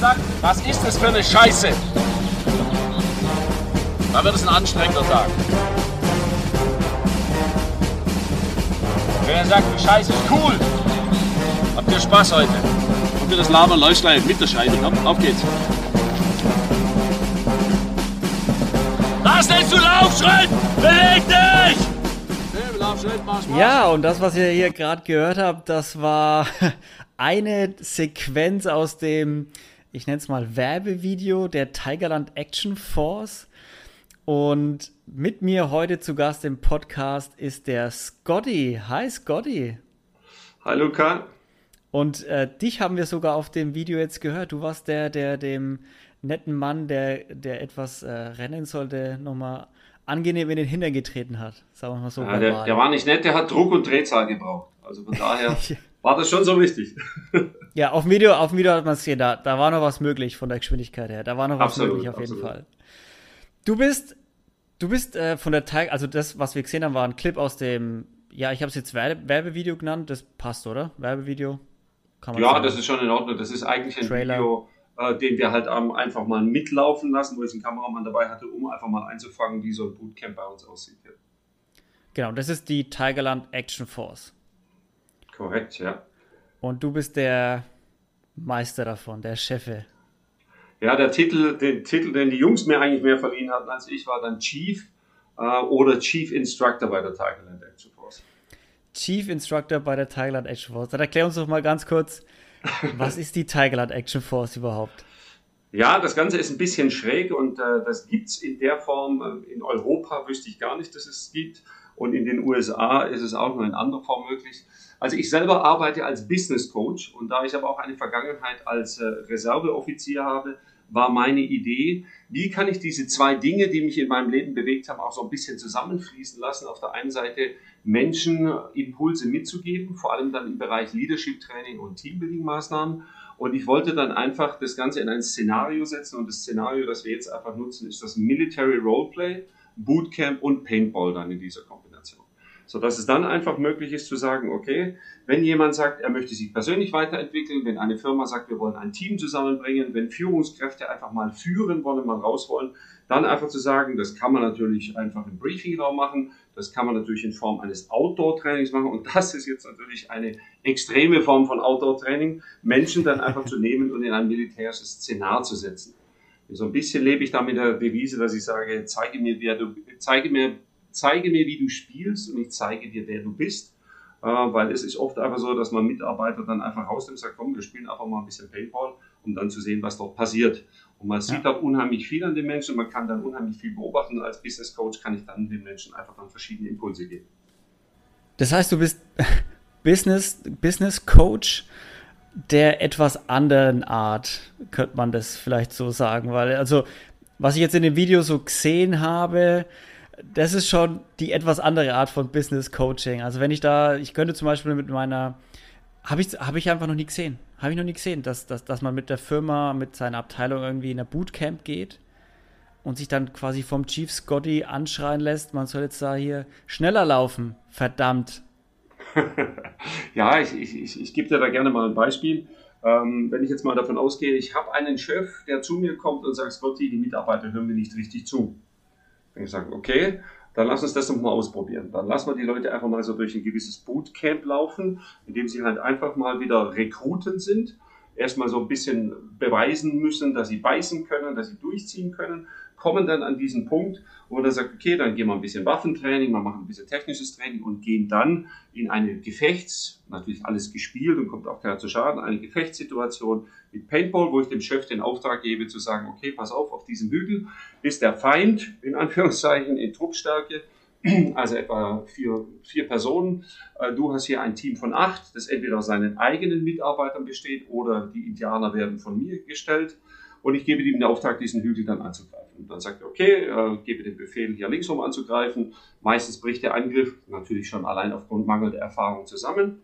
sagt, was ist das für eine Scheiße? Dann wird es ein anstrengender Tag. Wenn er sagt, die Scheiße ist cool, habt ihr Spaß heute. Und für das läuft gleich mit der Scheibe. Auf, auf geht's. Was nennst du Laufschritt? Beweg dich! Ja, und das, was ihr hier gerade gehört habt, das war eine Sequenz aus dem, ich nenne es mal Werbevideo der Tigerland Action Force. Und mit mir heute zu Gast im Podcast ist der Scotty. Hi Scotty. Hi Luca. Und äh, dich haben wir sogar auf dem Video jetzt gehört. Du warst der, der dem netten Mann, der, der etwas äh, rennen sollte, nochmal angenehm in den Hintern getreten hat. Sagen wir mal so. Ja, der, der, war nicht nett, der hat Druck und Drehzahl gebraucht. Also von daher war das schon so wichtig. ja, auf dem Video, auf dem Video hat man es gesehen, da, da war noch was möglich von der Geschwindigkeit her. Da war noch was absolut, möglich auf absolut. jeden Fall. Du bist, du bist äh, von der Teig, also das, was wir gesehen haben, war ein Clip aus dem, ja, ich habe es jetzt Werbe Werbevideo genannt, das passt, oder? Werbevideo? ja, sagen. das ist schon in Ordnung. Das ist eigentlich ein Trailer. Video äh, den wir halt ähm, einfach mal mitlaufen lassen, wo ich einen Kameramann dabei hatte, um einfach mal einzufangen, wie so ein Bootcamp bei uns aussieht. Hier. Genau, das ist die Tigerland Action Force. Korrekt, ja. Und du bist der Meister davon, der Chefe. Ja, der Titel, den Titel, den die Jungs mir eigentlich mehr verliehen hatten als ich, war dann Chief äh, oder Chief Instructor bei der Tigerland Action Force. Chief Instructor bei der Tigerland Action Force. Dann erklär uns doch mal ganz kurz, was ist die Tigerland Action Force überhaupt? Ja, das Ganze ist ein bisschen schräg und äh, das gibt es in der Form, äh, in Europa wüsste ich gar nicht, dass es gibt und in den USA ist es auch nur in anderer Form möglich. Also ich selber arbeite als Business Coach und da ich aber auch eine Vergangenheit als äh, Reserveoffizier habe, war meine Idee, wie kann ich diese zwei Dinge, die mich in meinem Leben bewegt haben, auch so ein bisschen zusammenfließen lassen. Auf der einen Seite Menschen Impulse mitzugeben, vor allem dann im Bereich Leadership Training und Teambuilding Maßnahmen. Und ich wollte dann einfach das Ganze in ein Szenario setzen und das Szenario, das wir jetzt einfach nutzen, ist das Military Roleplay, Bootcamp und Paintball dann in dieser Kombination sodass es dann einfach möglich ist zu sagen, okay, wenn jemand sagt, er möchte sich persönlich weiterentwickeln, wenn eine Firma sagt, wir wollen ein Team zusammenbringen, wenn Führungskräfte einfach mal führen wollen, mal raus wollen, dann einfach zu sagen, das kann man natürlich einfach im Briefingraum machen, das kann man natürlich in Form eines Outdoor-Trainings machen und das ist jetzt natürlich eine extreme Form von Outdoor-Training, Menschen dann einfach zu nehmen und in ein militärisches Szenar zu setzen. So ein bisschen lebe ich da mit der Devise, dass ich sage, zeige mir, wer du, zeige mir, zeige mir, wie du spielst und ich zeige dir, wer du bist. Äh, weil es ist oft einfach so, dass man Mitarbeiter dann einfach rausnimmt und sagt, komm, wir spielen einfach mal ein bisschen Paintball, um dann zu sehen, was dort passiert. Und man sieht ja. dort unheimlich viel an den Menschen, man kann dann unheimlich viel beobachten. Als Business Coach kann ich dann den Menschen einfach dann verschiedene Impulse geben. Das heißt, du bist Business, Business Coach der etwas anderen Art, könnte man das vielleicht so sagen, weil also was ich jetzt in dem Video so gesehen habe, das ist schon die etwas andere Art von Business Coaching. Also wenn ich da, ich könnte zum Beispiel mit meiner, habe ich, hab ich einfach noch nie gesehen. Habe ich noch nie gesehen, dass, dass, dass man mit der Firma, mit seiner Abteilung irgendwie in ein Bootcamp geht und sich dann quasi vom Chief Scotty anschreien lässt, man soll jetzt da hier schneller laufen. Verdammt. ja, ich, ich, ich, ich gebe dir da gerne mal ein Beispiel. Ähm, wenn ich jetzt mal davon ausgehe, ich habe einen Chef, der zu mir kommt und sagt, Scotty, die Mitarbeiter hören mir nicht richtig zu. Dann ich sage, okay, dann lass uns das doch mal ausprobieren. Dann lassen wir die Leute einfach mal so durch ein gewisses Bootcamp laufen, indem sie halt einfach mal wieder Rekruten sind, erstmal so ein bisschen beweisen müssen, dass sie beißen können, dass sie durchziehen können kommen dann an diesen Punkt, wo man dann sagt, okay, dann gehen wir ein bisschen Waffentraining, wir machen ein bisschen technisches Training und gehen dann in eine Gefechts, natürlich alles gespielt und kommt auch keiner zu Schaden, eine Gefechtssituation mit Paintball, wo ich dem Chef den Auftrag gebe zu sagen, okay, pass auf, auf diesem Hügel ist der Feind, in Anführungszeichen, in Truppstärke, also etwa vier, vier Personen. Äh, du hast hier ein Team von acht, das entweder aus seinen eigenen Mitarbeitern besteht oder die Indianer werden von mir gestellt und ich gebe ihm den Auftrag, diesen Hügel dann anzugreifen. Und dann sagt er, okay, äh, gebe den Befehl, hier linksrum anzugreifen. Meistens bricht der Angriff natürlich schon allein aufgrund mangelnder Erfahrung zusammen.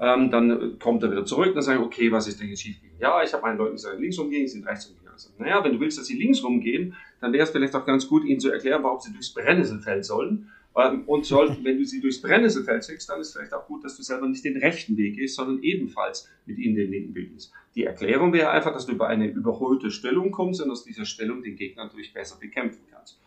Ähm, dann kommt er wieder zurück und sagt, okay, was ist denn jetzt schief gegangen? Ja, ich habe meinen Leuten gesagt, links rumgehen, sie sind rechts rumgegangen. Naja, wenn du willst, dass sie links rumgehen, dann wäre es vielleicht auch ganz gut, ihnen zu erklären, warum sie durchs Brennnesselfeld sollen. Ähm, und soll, wenn du sie durchs Brennnesselfeld schickst, dann ist vielleicht auch gut, dass du selber nicht den rechten Weg gehst, sondern ebenfalls mit ihnen den linken Weg gehst. Die Erklärung wäre einfach, dass du über eine überholte Stellung kommst und aus dieser Stellung den Gegner natürlich besser bekämpfen kannst.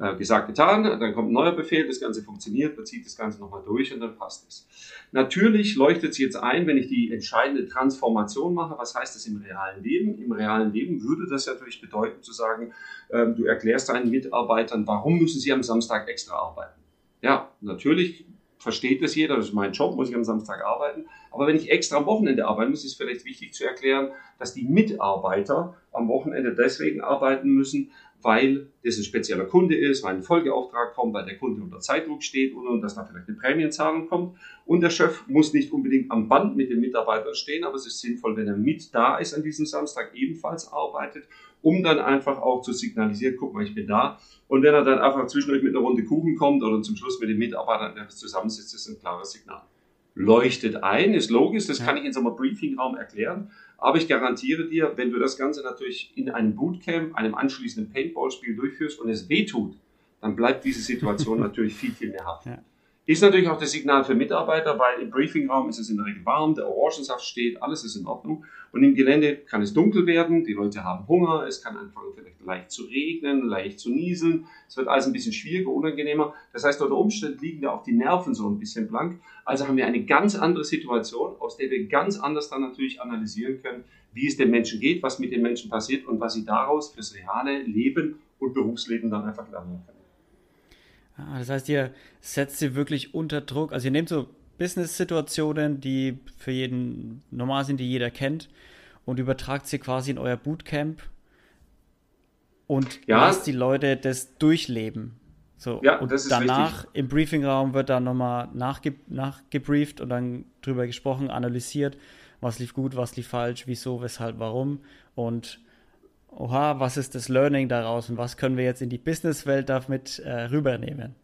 Äh, gesagt, getan, dann kommt ein neuer Befehl, das Ganze funktioniert, man zieht das Ganze nochmal durch und dann passt es. Natürlich leuchtet es jetzt ein, wenn ich die entscheidende Transformation mache, was heißt das im realen Leben? Im realen Leben würde das natürlich bedeuten zu sagen, ähm, du erklärst deinen Mitarbeitern, warum müssen sie am Samstag extra arbeiten. Ja, natürlich versteht das jeder, das ist mein Job, muss ich am Samstag arbeiten. Aber wenn ich extra am Wochenende arbeiten muss, ist es vielleicht wichtig zu erklären, dass die Mitarbeiter am Wochenende deswegen arbeiten müssen, weil das ein spezieller Kunde ist, weil ein Folgeauftrag kommt, weil der Kunde unter Zeitdruck steht oder und dass da vielleicht eine Prämienzahlung kommt. Und der Chef muss nicht unbedingt am Band mit den Mitarbeitern stehen, aber es ist sinnvoll, wenn er mit da ist an diesem Samstag, ebenfalls arbeitet, um dann einfach auch zu signalisieren, guck mal, ich bin da. Und wenn er dann einfach zwischendurch mit einer Runde Kuchen kommt oder zum Schluss mit den Mitarbeitern zusammensitzt, ist ein klares Signal. Leuchtet ein, ist logisch, das kann ich in so einem Briefingraum erklären. Aber ich garantiere dir, wenn du das Ganze natürlich in einem Bootcamp, einem anschließenden Paintball-Spiel durchführst und es wehtut, dann bleibt diese Situation natürlich viel, viel mehr haften. Ja. Ist natürlich auch das Signal für Mitarbeiter, weil im Briefingraum ist es in der Regel warm, der Orangensaft steht, alles ist in Ordnung. Und im Gelände kann es dunkel werden, die Leute haben Hunger, es kann anfangen vielleicht leicht zu regnen, leicht zu nieseln. Es wird alles ein bisschen schwieriger, unangenehmer. Das heißt, unter Umständen liegen da auch die Nerven so ein bisschen blank. Also haben wir eine ganz andere Situation, aus der wir ganz anders dann natürlich analysieren können, wie es den Menschen geht, was mit den Menschen passiert und was sie daraus fürs reale Leben und Berufsleben dann einfach lernen können. Ah, das heißt, ihr setzt sie wirklich unter Druck. Also ihr nehmt so Business-Situationen, die für jeden normal sind, die jeder kennt, und übertragt sie quasi in euer Bootcamp und ja. lasst die Leute das durchleben. So, ja, und danach richtig. im Briefingraum wird dann nochmal nachge nachgebrieft und dann drüber gesprochen, analysiert, was lief gut, was lief falsch, wieso, weshalb, warum. Und oha, was ist das Learning daraus und was können wir jetzt in die Businesswelt damit äh, rübernehmen?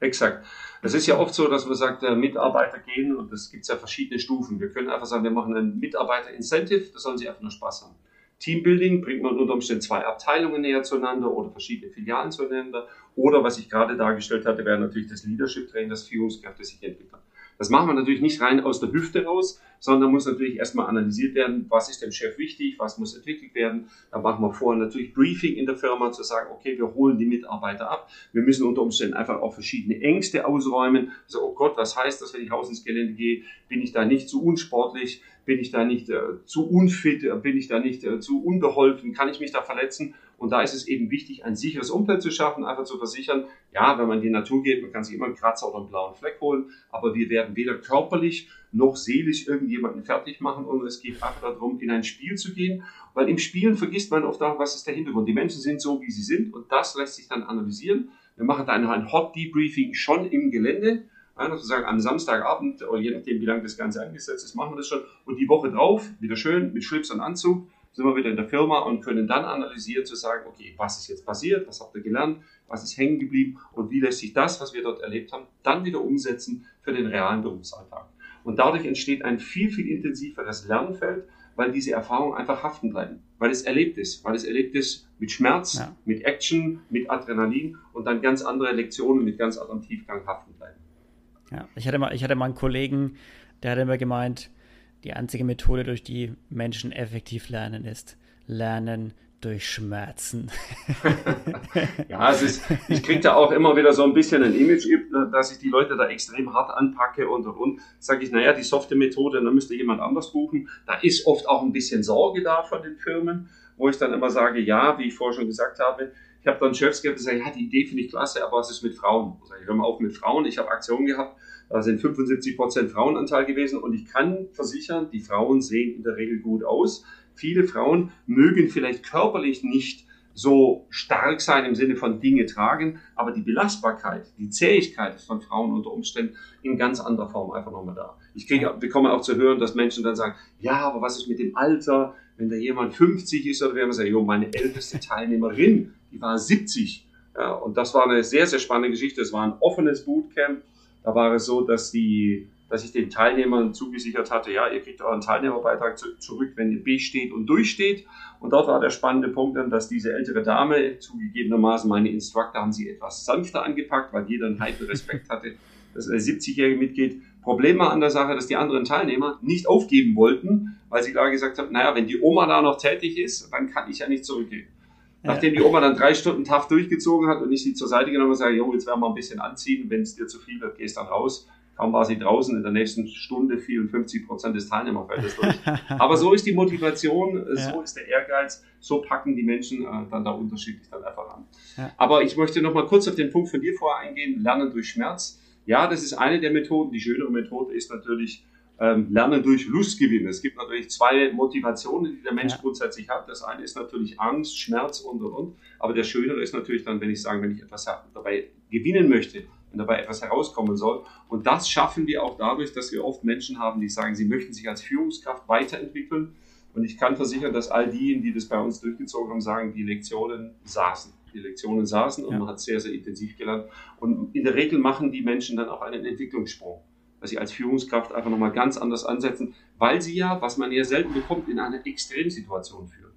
Exakt. Es ist ja oft so, dass man sagt, äh, Mitarbeiter gehen und es gibt ja verschiedene Stufen. Wir können einfach sagen, wir machen ein Mitarbeiter-Incentive, da sollen sie einfach nur Spaß haben. Teambuilding bringt man unter Umständen zwei Abteilungen näher zueinander oder verschiedene Filialen zueinander. Oder was ich gerade dargestellt hatte, wäre natürlich das Leadership Training, das Führungskräfte sich entwickeln. Das machen wir natürlich nicht rein aus der Hüfte raus, sondern muss natürlich erstmal analysiert werden, was ist dem Chef wichtig, was muss entwickelt werden. Da machen wir vorher natürlich Briefing in der Firma, zu sagen, okay, wir holen die Mitarbeiter ab. Wir müssen unter Umständen einfach auch verschiedene Ängste ausräumen. So, oh Gott, was heißt das, wenn ich raus ins Gelände gehe? Bin ich da nicht zu unsportlich? Bin ich da nicht äh, zu unfit? Bin ich da nicht äh, zu unbeholfen? Kann ich mich da verletzen? Und da ist es eben wichtig, ein sicheres Umfeld zu schaffen, einfach zu versichern, ja, wenn man in die Natur geht, man kann sich immer einen Kratzer oder einen blauen Fleck holen, aber wir werden weder körperlich noch seelisch irgendjemanden fertig machen, und es geht einfach darum, in ein Spiel zu gehen, weil im Spielen vergisst man oft auch, was ist der Hintergrund. Die Menschen sind so, wie sie sind und das lässt sich dann analysieren. Wir machen dann ein Hot Debriefing schon im Gelände, ja, sozusagen am Samstagabend, oder je nachdem, wie lange das Ganze angesetzt ist, machen wir das schon. Und die Woche drauf, wieder schön, mit Schlips und Anzug, sind wir wieder in der Firma und können dann analysieren, zu sagen, okay, was ist jetzt passiert, was habt ihr gelernt, was ist hängen geblieben und wie lässt sich das, was wir dort erlebt haben, dann wieder umsetzen für den realen Berufsalltag. Und dadurch entsteht ein viel, viel intensiveres Lernfeld, weil diese Erfahrungen einfach haften bleiben, weil es erlebt ist, weil es erlebt ist mit Schmerz, ja. mit Action, mit Adrenalin und dann ganz andere Lektionen mit ganz anderem Tiefgang haften bleiben. Ja, ich hatte mal, ich hatte mal einen Kollegen, der hat immer gemeint, die einzige Methode, durch die Menschen effektiv lernen, ist Lernen durch Schmerzen. ja, es ist, ich kriege da auch immer wieder so ein bisschen ein Image, dass ich die Leute da extrem hart anpacke und und und. Sage ich, naja, die softe Methode, dann müsste jemand anders buchen. Da ist oft auch ein bisschen Sorge da von den Firmen, wo ich dann immer sage, ja, wie ich vorher schon gesagt habe, ich habe dann Chefs gehabt, die sagen, ja, die Idee finde ich klasse, aber was ist mit Frauen? Ich sage, hör mal auf mit Frauen. Ich habe Aktionen gehabt, da sind 75 Prozent Frauenanteil gewesen und ich kann versichern, die Frauen sehen in der Regel gut aus. Viele Frauen mögen vielleicht körperlich nicht so stark sein im Sinne von Dinge tragen, aber die Belastbarkeit, die Zähigkeit ist von Frauen unter Umständen in ganz anderer Form einfach nochmal da. Ich kriege, bekomme auch zu hören, dass Menschen dann sagen, ja, aber was ist mit dem Alter, wenn da jemand 50 ist oder wir haben gesagt, jo, meine älteste Teilnehmerin, die war 70. Ja, und das war eine sehr, sehr spannende Geschichte. Es war ein offenes Bootcamp da war es so, dass die dass ich den Teilnehmern zugesichert hatte, ja, ihr kriegt euren Teilnehmerbeitrag zu, zurück, wenn ihr besteht und durchsteht. Und dort war der spannende Punkt dann, dass diese ältere Dame, zugegebenermaßen meine Instructor haben sie etwas sanfter angepackt, weil jeder einen heiden Respekt hatte, dass eine 70-jährige mitgeht. Problem war an der Sache, dass die anderen Teilnehmer nicht aufgeben wollten, weil sie klar gesagt haben, naja, wenn die Oma da noch tätig ist, dann kann ich ja nicht zurückgehen. Nachdem die Oma dann drei Stunden tough durchgezogen hat und ich sie zur Seite genommen und sage, Jo, jetzt werden wir ein bisschen anziehen, wenn es dir zu viel wird, gehst dann raus. Kaum war sie draußen, in der nächsten Stunde fielen 50 Prozent des Teilnehmerfeldes durch. Aber so ist die Motivation, ja. so ist der Ehrgeiz, so packen die Menschen äh, dann da unterschiedlich dann einfach an. Ja. Aber ich möchte noch mal kurz auf den Punkt von dir vorher eingehen, Lernen durch Schmerz. Ja, das ist eine der Methoden. Die schönere Methode ist natürlich Lernen durch Lustgewinn. Es gibt natürlich zwei Motivationen, die der Mensch ja. grundsätzlich hat. Das eine ist natürlich Angst, Schmerz und und und. Aber der schönere ist natürlich dann, wenn ich sage, wenn ich etwas dabei gewinnen möchte, wenn dabei etwas herauskommen soll. Und das schaffen wir auch dadurch, dass wir oft Menschen haben, die sagen, sie möchten sich als Führungskraft weiterentwickeln. Und ich kann versichern, dass all diejenigen, die das bei uns durchgezogen haben, sagen, die Lektionen saßen. Die Lektionen saßen und ja. man hat sehr, sehr intensiv gelernt. Und in der Regel machen die Menschen dann auch einen Entwicklungssprung dass sie als Führungskraft einfach nochmal ganz anders ansetzen, weil sie ja, was man eher selten bekommt, in eine Extremsituation führen.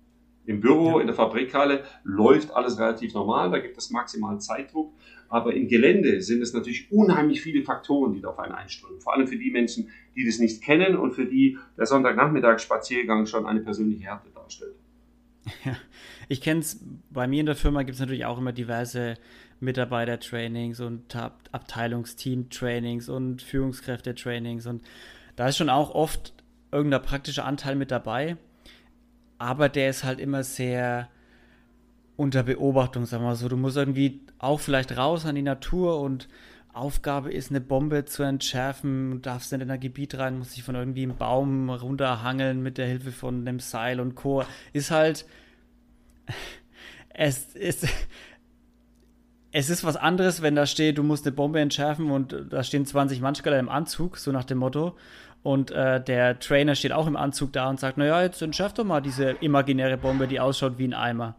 Im Büro, ja. in der Fabrikhalle läuft alles relativ normal, da gibt es maximalen Zeitdruck, aber im Gelände sind es natürlich unheimlich viele Faktoren, die da auf einen einströmen. Vor allem für die Menschen, die das nicht kennen und für die der Sonntagnachmittagsspaziergang schon eine persönliche Härte darstellt. Ja, ich kenne es, bei mir in der Firma gibt es natürlich auch immer diverse Mitarbeitertrainings und Abteilungsteam-Trainings und Führungskräfte-Trainings und da ist schon auch oft irgendein praktischer Anteil mit dabei, aber der ist halt immer sehr unter Beobachtung, sagen wir mal so. Du musst irgendwie auch vielleicht raus an die Natur und Aufgabe ist, eine Bombe zu entschärfen, du darfst nicht in ein Gebiet rein, musst dich von irgendwie einem Baum runterhangeln mit der Hilfe von einem Seil und Co. Ist halt, es ist, es ist was anderes, wenn da steht, du musst eine Bombe entschärfen und da stehen 20 Manschgaller im Anzug, so nach dem Motto. Und äh, der Trainer steht auch im Anzug da und sagt, naja, jetzt entschärf doch mal diese imaginäre Bombe, die ausschaut wie ein Eimer.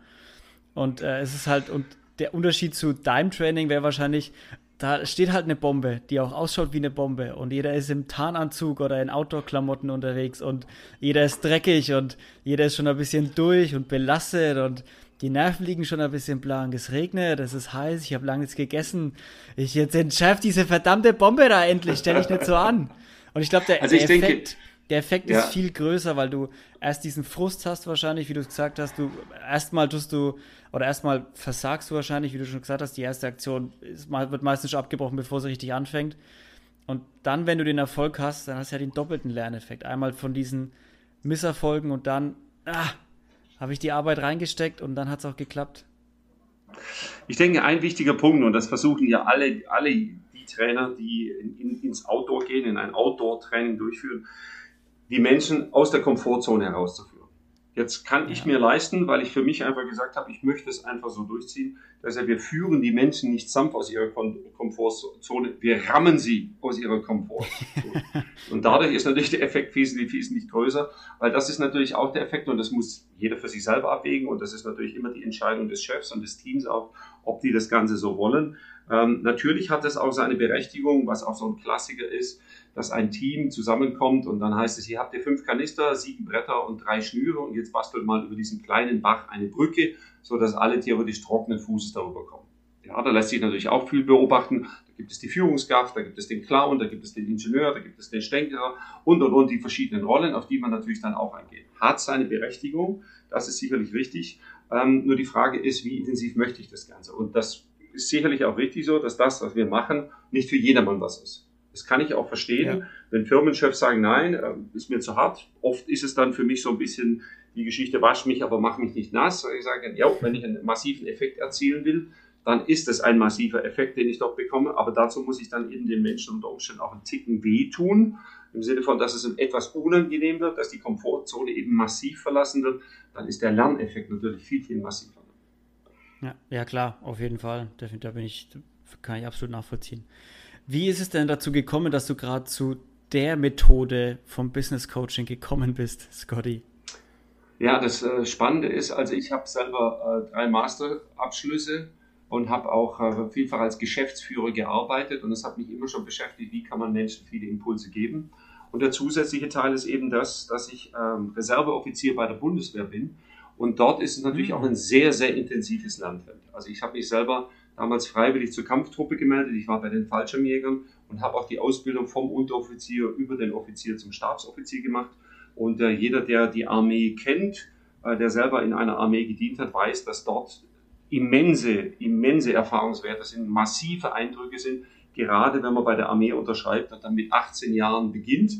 Und äh, es ist halt, und der Unterschied zu deinem Training wäre wahrscheinlich, da steht halt eine Bombe, die auch ausschaut wie eine Bombe. Und jeder ist im Tarnanzug oder in Outdoor-Klamotten unterwegs und jeder ist dreckig und jeder ist schon ein bisschen durch und belastet und die Nerven liegen schon ein bisschen blank. Es regnet, es ist heiß, ich habe lange nichts gegessen. Ich jetzt entschärfe diese verdammte Bombe da endlich, stelle ich nicht so an. Und ich glaube, der, also der, Effekt, der Effekt ja. ist viel größer, weil du erst diesen Frust hast wahrscheinlich, wie du es gesagt hast. Du erstmal tust du oder erstmal versagst du wahrscheinlich, wie du schon gesagt hast. Die erste Aktion ist, wird meistens schon abgebrochen, bevor sie richtig anfängt. Und dann, wenn du den Erfolg hast, dann hast du ja den doppelten Lerneffekt. Einmal von diesen Misserfolgen und dann, ah, habe ich die Arbeit reingesteckt und dann hat es auch geklappt. Ich denke, ein wichtiger Punkt, und das versuchen ja alle, alle die Trainer, die in, in, ins Outdoor gehen, in ein Outdoor-Training durchführen, die Menschen aus der Komfortzone herauszuführen. Jetzt kann ich mir leisten, weil ich für mich einfach gesagt habe, ich möchte es einfach so durchziehen, dass wir führen die Menschen nicht sanft aus ihrer Komfortzone, wir rammen sie aus ihrer Komfortzone. und dadurch ist natürlich der Effekt wesentlich, wesentlich größer, weil das ist natürlich auch der Effekt und das muss jeder für sich selber abwägen und das ist natürlich immer die Entscheidung des Chefs und des Teams auch, ob die das Ganze so wollen. Ähm, natürlich hat das auch seine Berechtigung, was auch so ein Klassiker ist, dass ein Team zusammenkommt und dann heißt es, hier habt ihr fünf Kanister, sieben Bretter und drei Schnüre und jetzt bastelt mal über diesen kleinen Bach eine Brücke, so dass alle theoretisch trockenen Fußes darüber kommen. Ja, da lässt sich natürlich auch viel beobachten. Da gibt es die Führungskraft, da gibt es den Clown, da gibt es den Ingenieur, da gibt es den Stänkerer und und und die verschiedenen Rollen, auf die man natürlich dann auch eingeht. Hat seine Berechtigung, das ist sicherlich richtig. Ähm, nur die Frage ist, wie intensiv möchte ich das Ganze? Und das ist sicherlich auch richtig so, dass das, was wir machen, nicht für jedermann was ist. Das kann ich auch verstehen, ja. wenn Firmenchefs sagen, nein, ähm, ist mir zu hart. Oft ist es dann für mich so ein bisschen die Geschichte, wasch mich, aber mach mich nicht nass. Ich sage, ja, wenn ich einen massiven Effekt erzielen will, dann ist es ein massiver Effekt, den ich dort bekomme. Aber dazu muss ich dann eben den Menschen unter Umständen auch einen Ticken wehtun. Im Sinne von, dass es etwas unangenehm wird, dass die Komfortzone eben massiv verlassen wird. Dann ist der Lerneffekt natürlich viel, viel massiver. Ja, ja klar, auf jeden Fall. Da bin ich, kann ich absolut nachvollziehen. Wie ist es denn dazu gekommen, dass du gerade zu der Methode vom Business Coaching gekommen bist, Scotty? Ja, das äh, Spannende ist, also ich habe selber äh, drei Masterabschlüsse und habe auch äh, vielfach als Geschäftsführer gearbeitet und es hat mich immer schon beschäftigt, wie kann man Menschen viele Impulse geben. Und der zusätzliche Teil ist eben das, dass ich ähm, Reserveoffizier bei der Bundeswehr bin und dort ist es natürlich mhm. auch ein sehr, sehr intensives Lernfeld. Also ich habe mich selber damals freiwillig zur Kampftruppe gemeldet. Ich war bei den Fallschirmjägern und habe auch die Ausbildung vom Unteroffizier über den Offizier zum Stabsoffizier gemacht. Und äh, jeder, der die Armee kennt, äh, der selber in einer Armee gedient hat, weiß, dass dort immense, immense Erfahrungswerte sind, massive Eindrücke sind, gerade wenn man bei der Armee unterschreibt und dann mit 18 Jahren beginnt,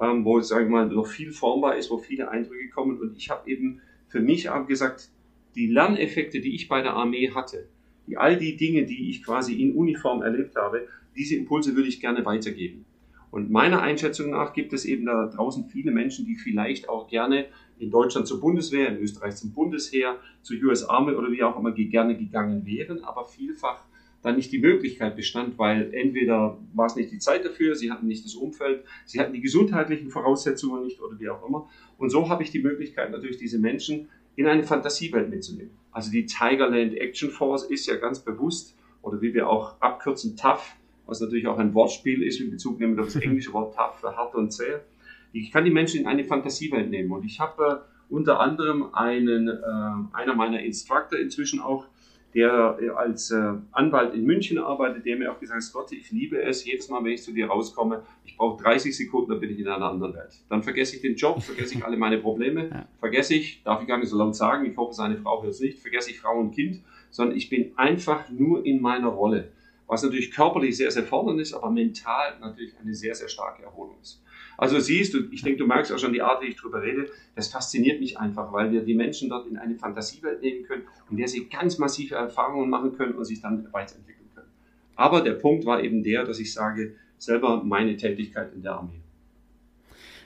ähm, wo, sage ich mal, noch viel formbar ist, wo viele Eindrücke kommen. Und ich habe eben für mich gesagt, die Lerneffekte, die ich bei der Armee hatte, die, all die Dinge, die ich quasi in Uniform erlebt habe, diese Impulse würde ich gerne weitergeben. Und meiner Einschätzung nach gibt es eben da draußen viele Menschen, die vielleicht auch gerne in Deutschland zur Bundeswehr, in Österreich zum Bundesheer, zur US Army oder wie auch immer gerne gegangen wären, aber vielfach dann nicht die Möglichkeit bestand, weil entweder war es nicht die Zeit dafür, sie hatten nicht das Umfeld, sie hatten die gesundheitlichen Voraussetzungen nicht oder wie auch immer. Und so habe ich die Möglichkeit, natürlich diese Menschen in eine Fantasiewelt mitzunehmen. Also die Tigerland Action Force ist ja ganz bewusst, oder wie wir auch abkürzen, tough, was natürlich auch ein Wortspiel ist, in Bezug nehmen auf das englische Wort tough für hart und zäh. Ich kann die Menschen in eine Fantasiewelt nehmen. Und ich habe äh, unter anderem einen, äh, einer meiner Instructor inzwischen auch, der als äh, Anwalt in München arbeitet, der mir auch gesagt hat, Scott, ich liebe es, jedes Mal, wenn ich zu dir rauskomme, ich brauche 30 Sekunden, dann bin ich in einer anderen Welt. Dann vergesse ich den Job, vergesse ich alle meine Probleme, ja. vergesse ich, darf ich gar nicht so laut sagen, ich hoffe, seine Frau hört es nicht, vergesse ich Frau und Kind, sondern ich bin einfach nur in meiner Rolle. Was natürlich körperlich sehr, sehr fordernd ist, aber mental natürlich eine sehr, sehr starke Erholung ist. Also siehst du, ich denke, du merkst auch schon die Art, wie ich darüber rede, das fasziniert mich einfach, weil wir die Menschen dort in eine Fantasiewelt nehmen können, in der sie ganz massive Erfahrungen machen können und sich dann weiterentwickeln können. Aber der Punkt war eben der, dass ich sage, selber meine Tätigkeit in der Armee.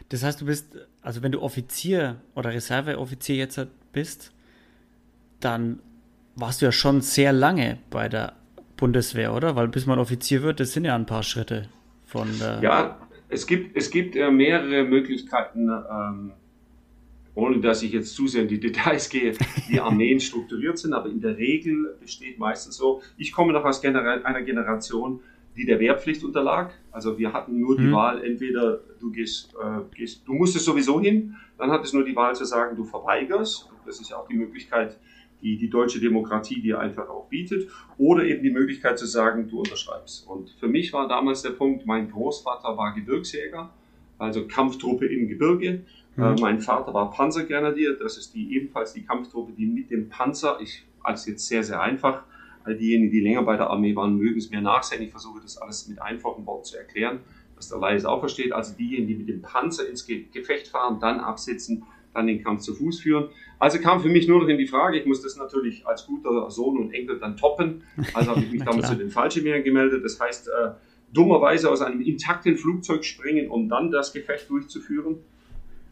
Das heißt, du bist, also wenn du Offizier oder Reserveoffizier jetzt bist, dann warst du ja schon sehr lange bei der Bundeswehr, oder? Weil bis man Offizier wird, das sind ja ein paar Schritte von der. Ja, es gibt, es gibt äh, mehrere Möglichkeiten, ähm, ohne dass ich jetzt zu sehr in die Details gehe, wie Armeen strukturiert sind, aber in der Regel besteht meistens so, ich komme noch aus Gener einer Generation, die der Wehrpflicht unterlag. Also wir hatten nur die mhm. Wahl, entweder du gehst, äh, gehst, du musstest sowieso hin, dann hattest du nur die Wahl zu sagen, du verweigerst. Das ist ja auch die Möglichkeit, die die deutsche Demokratie dir einfach auch bietet, oder eben die Möglichkeit zu sagen, du unterschreibst. Und für mich war damals der Punkt, mein Großvater war Gebirgsjäger, also Kampftruppe im Gebirge. Mhm. Äh, mein Vater war Panzergrenadier, das ist die ebenfalls die Kampftruppe, die mit dem Panzer, ich als jetzt sehr, sehr einfach, all diejenigen, die länger bei der Armee waren, mögen es mir nachsehen. Ich versuche das alles mit einfachen Worten zu erklären, dass der Laie es auch versteht. Also diejenigen, die mit dem Panzer ins Gefecht fahren, dann absitzen, dann den Kampf zu Fuß führen. Also kam für mich nur noch in die Frage, ich muss das natürlich als guter Sohn und Enkel dann toppen. Also habe ich mich damals zu den Fallschirmjägern gemeldet. Das heißt, äh, dummerweise aus einem intakten Flugzeug springen, um dann das Gefecht durchzuführen.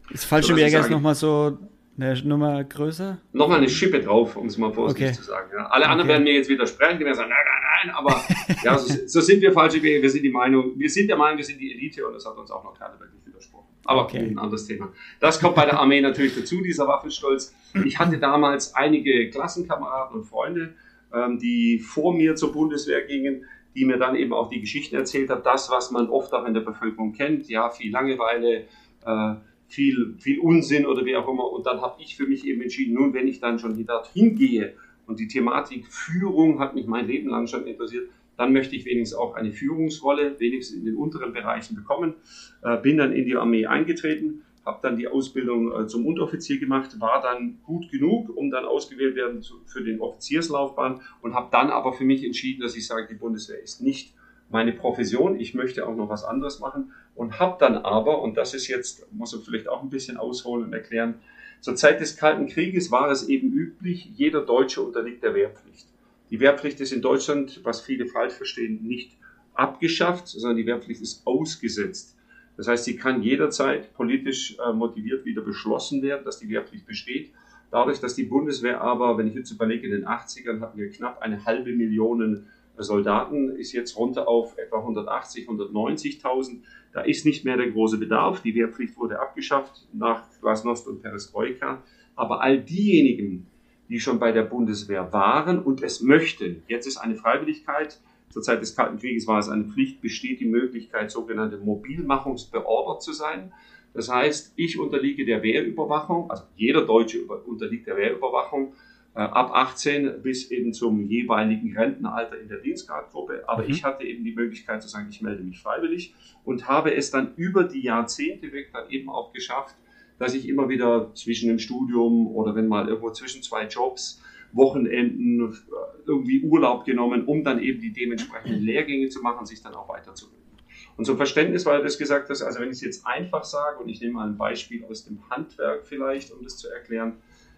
Ist Fallschirmjäger jetzt nochmal so eine Nummer größer? Nochmal eine Schippe drauf, um es mal vorsichtig okay. zu sagen. Ja. Alle okay. anderen werden mir jetzt widersprechen, die werden sagen, nein, nein, nein, aber ja, so, so, sind wir Fallschirmjäger, wir sind die Meinung, wir sind der Meinung, wir sind die Elite und das hat uns auch noch keiner wirklich widersprochen. Aber okay. ein anderes Thema. Das kommt bei der Armee natürlich dazu, dieser Waffenstolz. Ich hatte damals einige Klassenkameraden und Freunde, ähm, die vor mir zur Bundeswehr gingen, die mir dann eben auch die Geschichten erzählt haben, das, was man oft auch in der Bevölkerung kennt, ja, viel Langeweile, äh, viel, viel Unsinn oder wie auch immer. Und dann habe ich für mich eben entschieden, nun, wenn ich dann schon dorthin gehe und die Thematik Führung hat mich mein Leben lang schon interessiert, dann möchte ich wenigstens auch eine Führungsrolle, wenigstens in den unteren Bereichen bekommen. Äh, bin dann in die Armee eingetreten, habe dann die Ausbildung äh, zum Unteroffizier gemacht, war dann gut genug, um dann ausgewählt werden zu, für den Offizierslaufbahn und habe dann aber für mich entschieden, dass ich sage, die Bundeswehr ist nicht meine Profession, ich möchte auch noch was anderes machen und habe dann aber, und das ist jetzt, muss ich vielleicht auch ein bisschen ausholen und erklären, zur Zeit des Kalten Krieges war es eben üblich, jeder Deutsche unterliegt der Wehrpflicht. Die Wehrpflicht ist in Deutschland, was viele falsch verstehen, nicht abgeschafft, sondern die Wehrpflicht ist ausgesetzt. Das heißt, sie kann jederzeit politisch äh, motiviert wieder beschlossen werden, dass die Wehrpflicht besteht. Dadurch, dass die Bundeswehr aber, wenn ich jetzt überlege, in den 80ern hatten wir knapp eine halbe Million Soldaten, ist jetzt runter auf etwa 180, 190.000. Da ist nicht mehr der große Bedarf. Die Wehrpflicht wurde abgeschafft nach Glasnost und Perestroika. Aber all diejenigen, die schon bei der Bundeswehr waren und es möchten. Jetzt ist eine Freiwilligkeit. Zur Zeit des Kalten Krieges war es eine Pflicht, besteht die Möglichkeit, sogenannte Mobilmachungsbeordert zu sein. Das heißt, ich unterliege der Wehrüberwachung, also jeder Deutsche unterliegt der Wehrüberwachung äh, ab 18 bis eben zum jeweiligen Rentenalter in der Dienstgradgruppe. Aber mhm. ich hatte eben die Möglichkeit zu sagen, ich melde mich freiwillig und habe es dann über die Jahrzehnte weg dann eben auch geschafft, dass ich immer wieder zwischen dem Studium oder wenn mal irgendwo zwischen zwei Jobs, Wochenenden, irgendwie Urlaub genommen, um dann eben die dementsprechenden Lehrgänge zu machen, sich dann auch weiterzubilden. Und zum Verständnis, weil du das gesagt hast, also wenn ich es jetzt einfach sage und ich nehme mal ein Beispiel aus dem Handwerk vielleicht, um das zu erklären,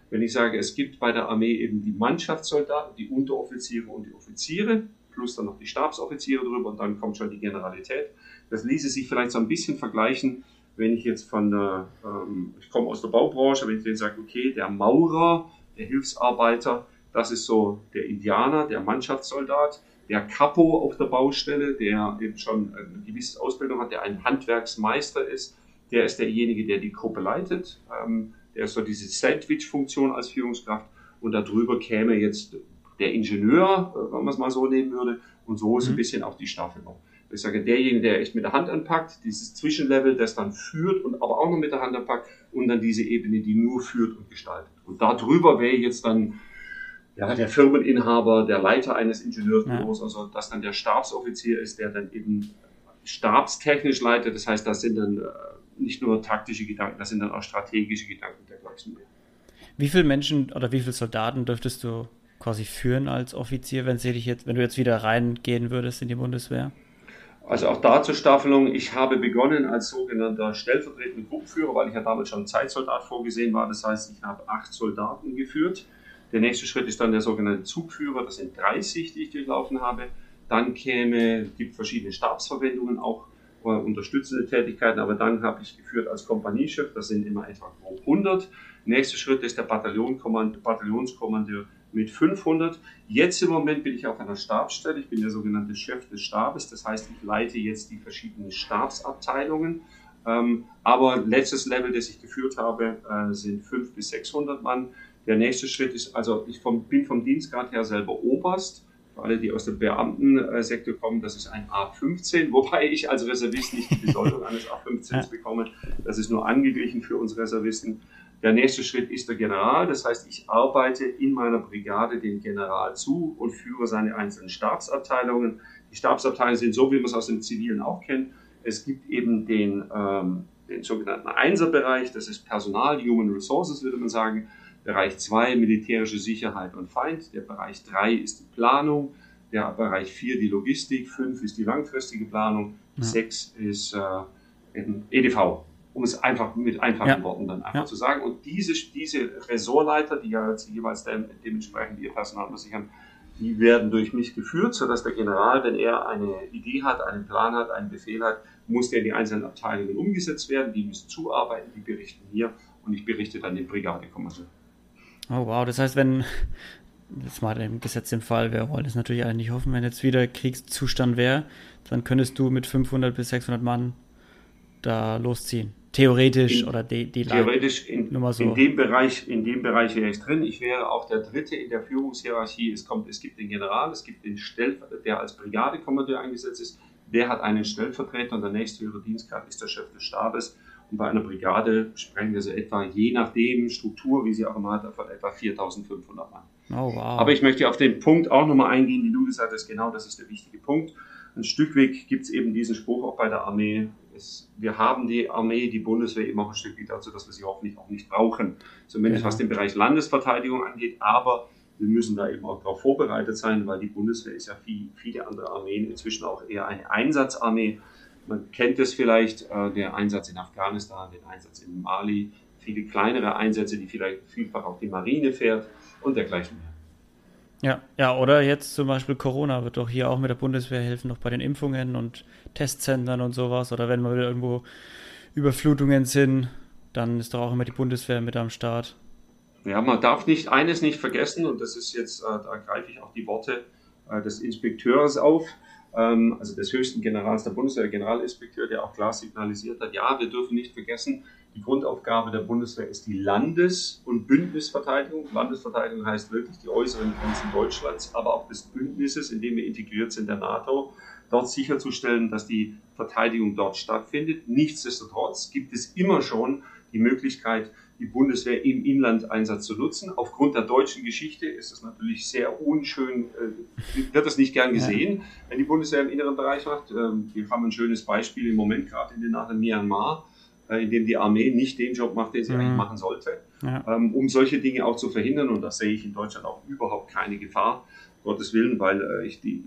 wenn ich sage, es gibt bei der Armee eben die Mannschaftssoldaten, die Unteroffiziere und die Offiziere, plus dann noch die Stabsoffiziere drüber und dann kommt schon die Generalität. Das ließe sich vielleicht so ein bisschen vergleichen wenn ich jetzt von der, ähm, ich komme aus der Baubranche, wenn ich denen sage, okay, der Maurer, der Hilfsarbeiter, das ist so der Indianer, der Mannschaftssoldat, der Capo auf der Baustelle, der eben schon eine gewisse Ausbildung hat, der ein Handwerksmeister ist, der ist derjenige, der die Gruppe leitet, ähm, der ist so diese Sandwich-Funktion als Führungskraft und darüber käme jetzt der Ingenieur, äh, wenn man es mal so nehmen würde, und so ist mhm. ein bisschen auch die Staffelung ich sage, derjenige, der echt mit der Hand anpackt, dieses Zwischenlevel, das dann führt und aber auch noch mit der Hand anpackt und dann diese Ebene, die nur führt und gestaltet. Und darüber wäre jetzt dann ja, der Firmeninhaber, der Leiter eines Ingenieursbüros, ja. also dass dann der Stabsoffizier ist, der dann eben stabstechnisch leitet. Das heißt, das sind dann äh, nicht nur taktische Gedanken, das sind dann auch strategische Gedanken dergleichen mehr. Wie viele Menschen oder wie viele Soldaten dürftest du quasi führen als Offizier, wenn, sie dich jetzt, wenn du jetzt wieder reingehen würdest in die Bundeswehr? Also auch da zur Staffelung. Ich habe begonnen als sogenannter stellvertretender Gruppenführer, weil ich ja damals schon Zeitsoldat vorgesehen war. Das heißt, ich habe acht Soldaten geführt. Der nächste Schritt ist dann der sogenannte Zugführer. Das sind 30, die ich durchlaufen habe. Dann käme, gibt verschiedene Stabsverwendungen, auch äh, unterstützende Tätigkeiten. Aber dann habe ich geführt als Kompaniechef. Das sind immer etwa 100. Nächster Schritt ist der Bataillonskommandeur mit 500. Jetzt im Moment bin ich auf einer Stabsstelle. Ich bin der sogenannte Chef des Stabes. Das heißt, ich leite jetzt die verschiedenen Stabsabteilungen. Ähm, aber letztes Level, das ich geführt habe, äh, sind 500 bis 600 Mann. Der nächste Schritt ist, also ich vom, bin vom Dienstgrad her selber Oberst. Für alle, die aus dem Beamtensektor kommen, das ist ein A15, wobei ich als Reservist nicht die Besoldung eines A15s bekomme. Das ist nur angeglichen für uns Reservisten. Der nächste Schritt ist der General. Das heißt, ich arbeite in meiner Brigade dem General zu und führe seine einzelnen Stabsabteilungen. Die Stabsabteilungen sind so, wie man es aus dem Zivilen auch kennt. Es gibt eben den, ähm, den sogenannten Einserbereich, das ist Personal, Human Resources, würde man sagen. Bereich 2 militärische Sicherheit und Feind. Der Bereich 3 ist die Planung. Der Bereich 4 die Logistik. 5 ist die langfristige Planung. 6 ja. ist äh, EDV, um es einfach mit einfachen ja. Worten dann einfach ja. zu sagen. Und diese, diese Ressortleiter, die ja jetzt jeweils de dementsprechend ihr Personal versichern, die werden durch mich geführt, sodass der General, wenn er eine Idee hat, einen Plan hat, einen Befehl hat, muss der in die einzelnen Abteilungen umgesetzt werden. Die müssen zuarbeiten, die berichten mir und ich berichte dann dem Brigadekommandeur. Oh wow, das heißt, wenn, jetzt mal im Gesetz im Fall, wir wollen das natürlich alle nicht hoffen, wenn jetzt wieder Kriegszustand wäre, dann könntest du mit 500 bis 600 Mann da losziehen. Theoretisch in, oder die, die Theoretisch in, so. in, dem Bereich, in dem Bereich wäre ich drin. Ich wäre auch der Dritte in der Führungshierarchie. Es, kommt, es gibt den General, es gibt den Stellvertreter, der als Brigadekommandeur eingesetzt ist. Der hat einen Stellvertreter und der nächste höhere Dienstgrad ist der Chef des Stabes. Und bei einer Brigade sprechen wir so etwa, je nachdem Struktur, wie sie auch immer hat, von etwa 4500 Mann. Oh, wow. Aber ich möchte auf den Punkt auch nochmal eingehen, den du gesagt hast. Genau, das ist der wichtige Punkt. Ein Stück weg gibt es eben diesen Spruch auch bei der Armee, es, wir haben die Armee, die Bundeswehr eben auch ein Stück dazu, dass wir sie hoffentlich auch nicht brauchen. Zumindest ja. was den Bereich Landesverteidigung angeht. Aber wir müssen da eben auch darauf vorbereitet sein, weil die Bundeswehr ist ja wie viele andere Armeen inzwischen auch eher eine Einsatzarmee. Man kennt es vielleicht, äh, der Einsatz in Afghanistan, den Einsatz in Mali, viele kleinere Einsätze, die vielleicht vielfach auch die Marine fährt und dergleichen mehr. Ja, ja, oder jetzt zum Beispiel Corona wird doch hier auch mit der Bundeswehr helfen, noch bei den Impfungen und Testzentren und sowas. Oder wenn mal wieder irgendwo Überflutungen sind, dann ist doch auch immer die Bundeswehr mit am Start. Ja, man darf nicht eines nicht vergessen, und das ist jetzt, äh, da greife ich auch die Worte äh, des Inspekteurs auf, ähm, also des höchsten Generals der Bundeswehr, Generalinspekteur, der auch klar signalisiert hat, ja, wir dürfen nicht vergessen, Die Grundaufgabe der Bundeswehr ist die Landes- und Bündnisverteidigung. Landesverteidigung heißt wirklich die äußeren Grenzen Deutschlands, aber auch des Bündnisses, in dem wir integriert sind, der NATO, dort sicherzustellen, dass die Verteidigung dort stattfindet. Nichtsdestotrotz gibt es immer schon die Möglichkeit, die Bundeswehr im Inlandeinsatz zu nutzen. Aufgrund der deutschen Geschichte ist es natürlich sehr unschön, äh, wird das nicht gern gesehen, ja. wenn die Bundeswehr im inneren Bereich macht. Ähm, wir haben ein schönes Beispiel im Moment gerade in den Nachrichten Myanmar äh, in dem die Armee nicht den Job macht, den sie mhm. eigentlich machen sollte, ja. ähm, um solche Dinge auch zu verhindern. Und da sehe ich in Deutschland auch überhaupt keine Gefahr, Gottes Willen, weil äh, ich die,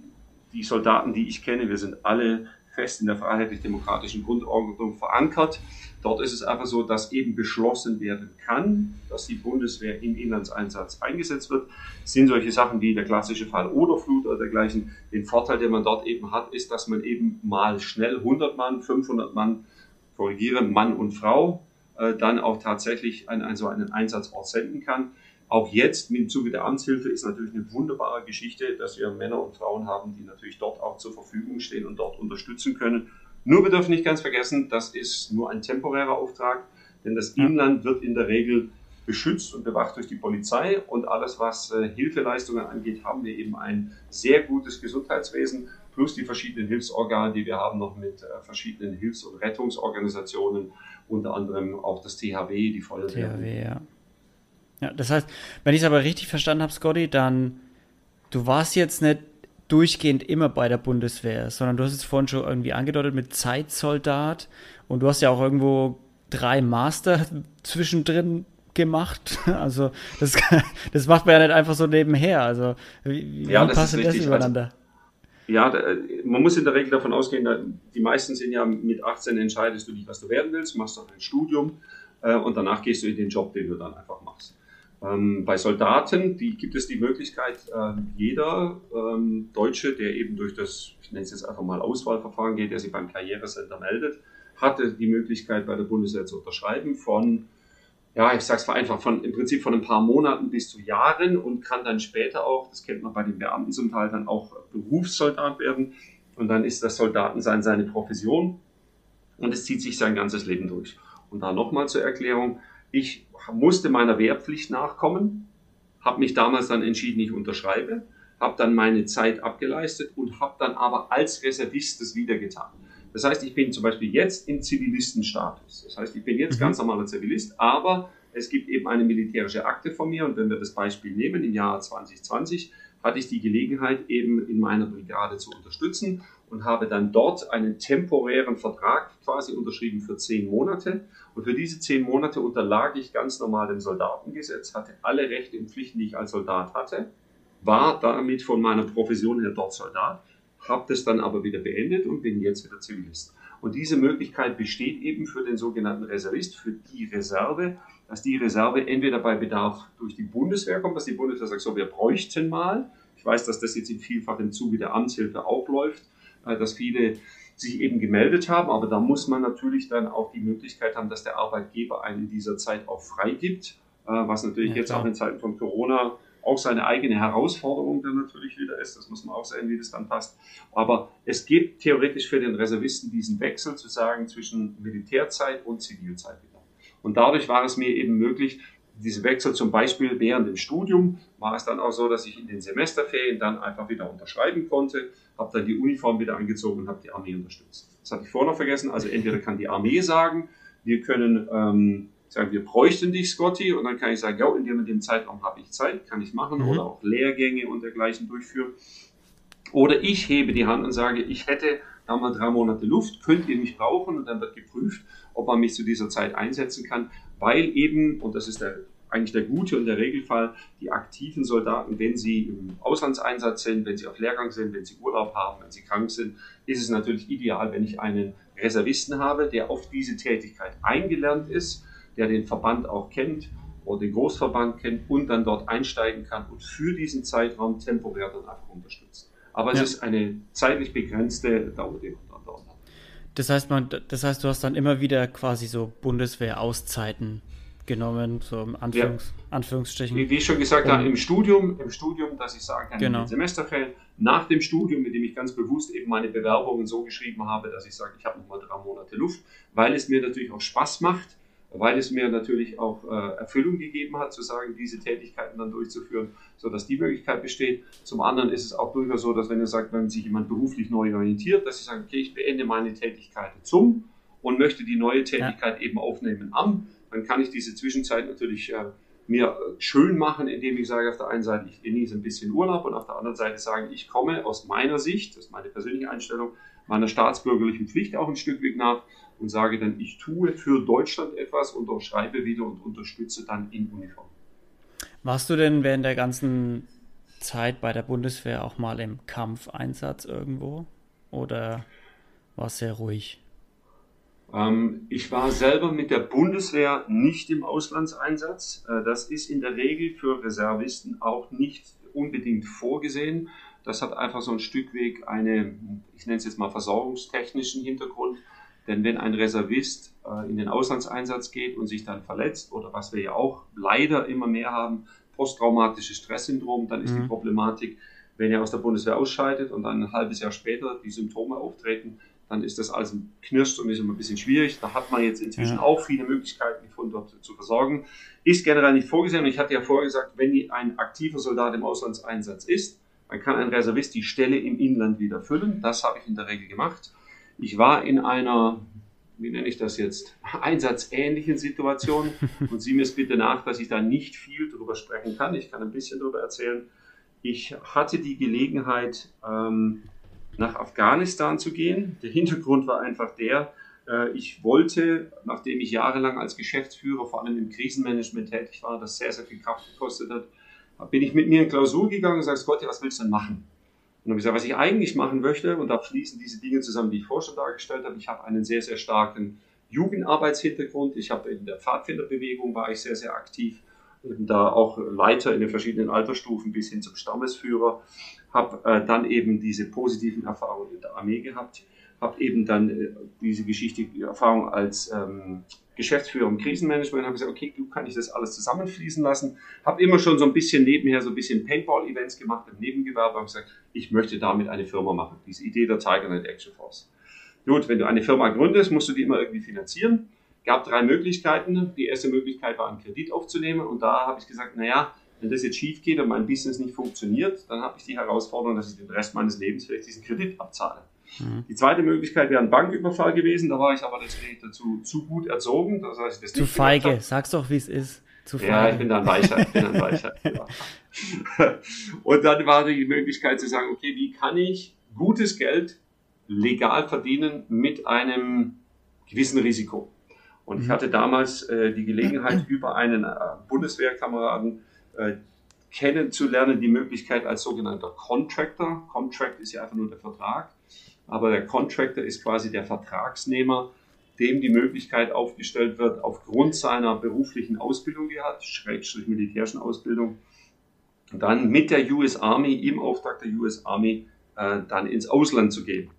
die Soldaten, die ich kenne, wir sind alle fest in der freiheitlich-demokratischen Grundordnung verankert. Dort ist es einfach so, dass eben beschlossen werden kann, dass die Bundeswehr im Inlandseinsatz eingesetzt wird. Es sind solche Sachen wie der klassische Fall Oderflut oder dergleichen. Den Vorteil, den man dort eben hat, ist, dass man eben mal schnell 100 Mann, 500 Mann korrigieren, Mann und Frau, äh, dann auch tatsächlich an, an so einen Einsatzort senden kann. Auch jetzt im Zuge der Amtshilfe ist natürlich eine wunderbare Geschichte, dass wir Männer und Frauen haben, die natürlich dort auch zur Verfügung stehen und dort unterstützen können. Nur wir dürfen nicht ganz vergessen, das ist nur ein temporärer Auftrag, denn das Inland wird in der Regel beschützt und bewacht durch die Polizei und alles, was äh, Hilfeleistungen angeht, haben wir eben ein sehr gutes Gesundheitswesen plus die verschiedenen Hilfsorgane, die wir haben, noch mit äh, verschiedenen Hilfs- und Rettungsorganisationen, unter anderem auch das THW, die Feuerwehr. THW, ja. Ja, das heißt, wenn ich es aber richtig verstanden habe, Scotty, dann du warst jetzt nicht durchgehend immer bei der Bundeswehr, sondern du hast es vorhin schon irgendwie angedeutet mit Zeitsoldat und du hast ja auch irgendwo drei Master zwischendrin gemacht. Also das, das macht man ja nicht einfach so nebenher. Also wie, ja, wie passt das, das übereinander? Also, ja, man muss in der Regel davon ausgehen, die meisten sind ja mit 18 entscheidest du dich, was du werden willst, machst dann ein Studium äh, und danach gehst du in den Job, den du dann einfach machst. Ähm, bei Soldaten die, gibt es die Möglichkeit, äh, jeder ähm, Deutsche, der eben durch das, ich nenne es jetzt einfach mal Auswahlverfahren geht, der sich beim Karrierecenter meldet, hatte die Möglichkeit, bei der Bundeswehr zu unterschreiben von ja, ich sage es vereinfacht, von, im Prinzip von ein paar Monaten bis zu Jahren und kann dann später auch, das kennt man bei den Beamten zum Teil, dann auch Berufssoldat werden. Und dann ist das Soldatensein seine Profession und es zieht sich sein ganzes Leben durch. Und da nochmal zur Erklärung, ich musste meiner Wehrpflicht nachkommen, habe mich damals dann entschieden, ich unterschreibe, habe dann meine Zeit abgeleistet und habe dann aber als Reservist das wieder getan. Das heißt, ich bin zum Beispiel jetzt im Zivilistenstatus. Das heißt, ich bin jetzt mhm. ganz normaler Zivilist, aber es gibt eben eine militärische Akte von mir. Und wenn wir das Beispiel nehmen, im Jahr 2020 hatte ich die Gelegenheit, eben in meiner Brigade zu unterstützen und habe dann dort einen temporären Vertrag quasi unterschrieben für zehn Monate. Und für diese zehn Monate unterlag ich ganz normal dem Soldatengesetz, hatte alle Rechte und Pflichten, die ich als Soldat hatte, war damit von meiner Profession her dort Soldat habe das dann aber wieder beendet und bin jetzt wieder Zivilist. Und diese Möglichkeit besteht eben für den sogenannten Reservist, für die Reserve, dass die Reserve entweder bei Bedarf durch die Bundeswehr kommt, dass die Bundeswehr sagt, so, wir bräuchten mal. Ich weiß, dass das jetzt in vielfach im Zuge der Amtshilfe auch läuft, dass viele sich eben gemeldet haben, aber da muss man natürlich dann auch die Möglichkeit haben, dass der Arbeitgeber einen in dieser Zeit auch freigibt, äh, was natürlich ja, jetzt auch in Zeiten von Corona auch seine eigene Herausforderung dann natürlich wieder ist. Das muss man auch sehen, wie das dann passt. Aber es gibt theoretisch für den Reservisten diesen Wechsel zu sagen zwischen Militärzeit und Zivilzeit wieder. Und dadurch war es mir eben möglich, diese Wechsel zum Beispiel während dem Studium war es dann auch so, dass ich in den Semesterferien dann einfach wieder unterschreiben konnte, habe dann die Uniform wieder angezogen und habe die Armee unterstützt. Das hatte ich vorher noch vergessen. Also entweder kann die Armee sagen, wir können ähm, sagen, wir bräuchten dich, Scotty, und dann kann ich sagen, ja, in dem, in dem Zeitraum habe ich Zeit, kann ich machen, mhm. oder auch Lehrgänge und dergleichen durchführen. Oder ich hebe die Hand und sage, ich hätte da mal drei Monate Luft, könnt ihr mich brauchen? Und dann wird geprüft, ob man mich zu dieser Zeit einsetzen kann, weil eben, und das ist der, eigentlich der gute und der Regelfall, die aktiven Soldaten, wenn sie im Auslandseinsatz sind, wenn sie auf Lehrgang sind, wenn sie Urlaub haben, wenn sie krank sind, ist es natürlich ideal, wenn ich einen Reservisten habe, der auf diese Tätigkeit eingelernt ist der den Verband auch kennt oder den Großverband kennt und dann dort einsteigen kann und für diesen Zeitraum temporär dann einfach unterstützt. Aber es ist eine zeitlich begrenzte Dauer, die man dann dort hat. Das heißt, man, das heißt, du hast dann immer wieder quasi so Bundeswehr-Auszeiten genommen, so im Anführungs ja. Anführungsstrichen. Wie, wie, ich schon gesagt habe, im Studium, im Studium, dass ich sagen kann, genau. in Semesterferien, nach dem Studium, mit dem ich ganz bewusst eben meine Bewerbungen so geschrieben habe, dass ich sage, ich habe nochmal drei Monate Luft, weil es mir natürlich auch Spaß macht, weil es mir natürlich auch äh, Erfüllung gegeben hat, zu sagen, diese Tätigkeiten dann durchzuführen, sodass die Möglichkeit besteht. Zum anderen ist es auch durchaus so, dass wenn ihr sagt, wenn sich jemand beruflich neu orientiert, dass sie sagen, okay, ich beende meine Tätigkeiten zum und möchte die neue Tätigkeit ja. eben aufnehmen am, dann kann ich diese Zwischenzeit natürlich äh, mir schön machen, indem ich sage, auf der einen Seite, ich genieße ein bisschen Urlaub und auf der anderen Seite sagen, ich komme aus meiner Sicht, das ist meine persönliche Einstellung, meiner staatsbürgerlichen Pflicht auch ein Stück Weg nach und sage dann, ich tue für Deutschland etwas, unterschreibe wieder und unterstütze dann in Uniform. Warst du denn während der ganzen Zeit bei der Bundeswehr auch mal im Kampfeinsatz irgendwo? Oder war es sehr ruhig? Ähm, ich war selber mit der Bundeswehr nicht im Auslandseinsatz. Äh, das ist in der Regel für Reservisten auch nicht unbedingt vorgesehen. Das hat einfach so ein Stück Weg eine, ich nenne es jetzt mal versorgungstechnischen Hintergrund. Denn wenn ein Reservist äh, in den Auslandseinsatz geht und sich dann verletzt, oder was wir ja auch leider immer mehr haben, posttraumatisches Stresssyndrom, dann ist mhm. die Problematik, wenn er aus der Bundeswehr ausscheidet und dann ein halbes Jahr später die Symptome auftreten, dann ist das alles knirscht und ist immer ein bisschen schwierig. Da hat man jetzt inzwischen ja. auch viele Möglichkeiten gefunden, dort zu versorgen. Ist generell nicht vorgesehen und ich hatte ja vorher gesagt, wenn ein aktiver Soldat im Auslandseinsatz ist, dann kann ein Reservist die Stelle im Inland wieder füllen. Das habe ich in der Regel gemacht. Ich war in einer, wie nenne ich das jetzt, einsatzähnlichen Situation und sieh mir es bitte nach, dass ich da nicht viel darüber sprechen kann. Ich kann ein bisschen darüber erzählen. Ich hatte die Gelegenheit, ähm, nach Afghanistan zu gehen. Der Hintergrund war einfach der, äh, ich wollte, nachdem ich jahrelang als Geschäftsführer vor allem im Krisenmanagement tätig war, das sehr, sehr viel Kraft gekostet hat, bin ich mit mir in Klausur gegangen und sagte, Gott, was willst du denn machen? Und habe gesagt, was ich eigentlich machen möchte, und da fließen diese Dinge zusammen, die ich vorher schon dargestellt habe. Ich habe einen sehr, sehr starken Jugendarbeitshintergrund. Ich habe in der Pfadfinderbewegung war ich sehr, sehr aktiv. Und da auch Leiter in den verschiedenen Altersstufen bis hin zum Stammesführer. Habe äh, dann eben diese positiven Erfahrungen in der Armee gehabt. Habe eben dann äh, diese Geschichte, die Erfahrung als ähm, Geschäftsführer im Krisenmanagement, habe gesagt, okay, du kann ich das alles zusammenfließen lassen. Habe immer schon so ein bisschen nebenher so ein bisschen Paintball-Events gemacht im Nebengewerbe, habe gesagt, ich möchte damit eine Firma machen. Diese Idee der Tiger Net Action Force. Gut, wenn du eine Firma gründest, musst du die immer irgendwie finanzieren. Gab drei Möglichkeiten. Die erste Möglichkeit war, einen Kredit aufzunehmen. Und da habe ich gesagt, naja, wenn das jetzt schief geht und mein Business nicht funktioniert, dann habe ich die Herausforderung, dass ich den Rest meines Lebens vielleicht diesen Kredit abzahle. Mhm. Die zweite Möglichkeit wäre ein Banküberfall gewesen, da war ich aber letztendlich dazu zu gut erzogen. Das heißt, das zu feige, sag's doch, wie es ist. Zu feige. Ja, ich bin dann weicher. Ich bin dann weicher. Und dann war die Möglichkeit zu sagen, okay, wie kann ich gutes Geld legal verdienen mit einem gewissen Risiko? Und ich mhm. hatte damals äh, die Gelegenheit, über einen äh, Bundeswehrkameraden äh, kennenzulernen, die Möglichkeit als sogenannter Contractor. Contract ist ja einfach nur der Vertrag aber der Contractor ist quasi der Vertragsnehmer, dem die Möglichkeit aufgestellt wird, aufgrund seiner beruflichen Ausbildung, die er hat, schrägstrich militärischen Ausbildung, dann mit der US Army, im Auftrag der US Army, äh, dann ins Ausland zu gehen.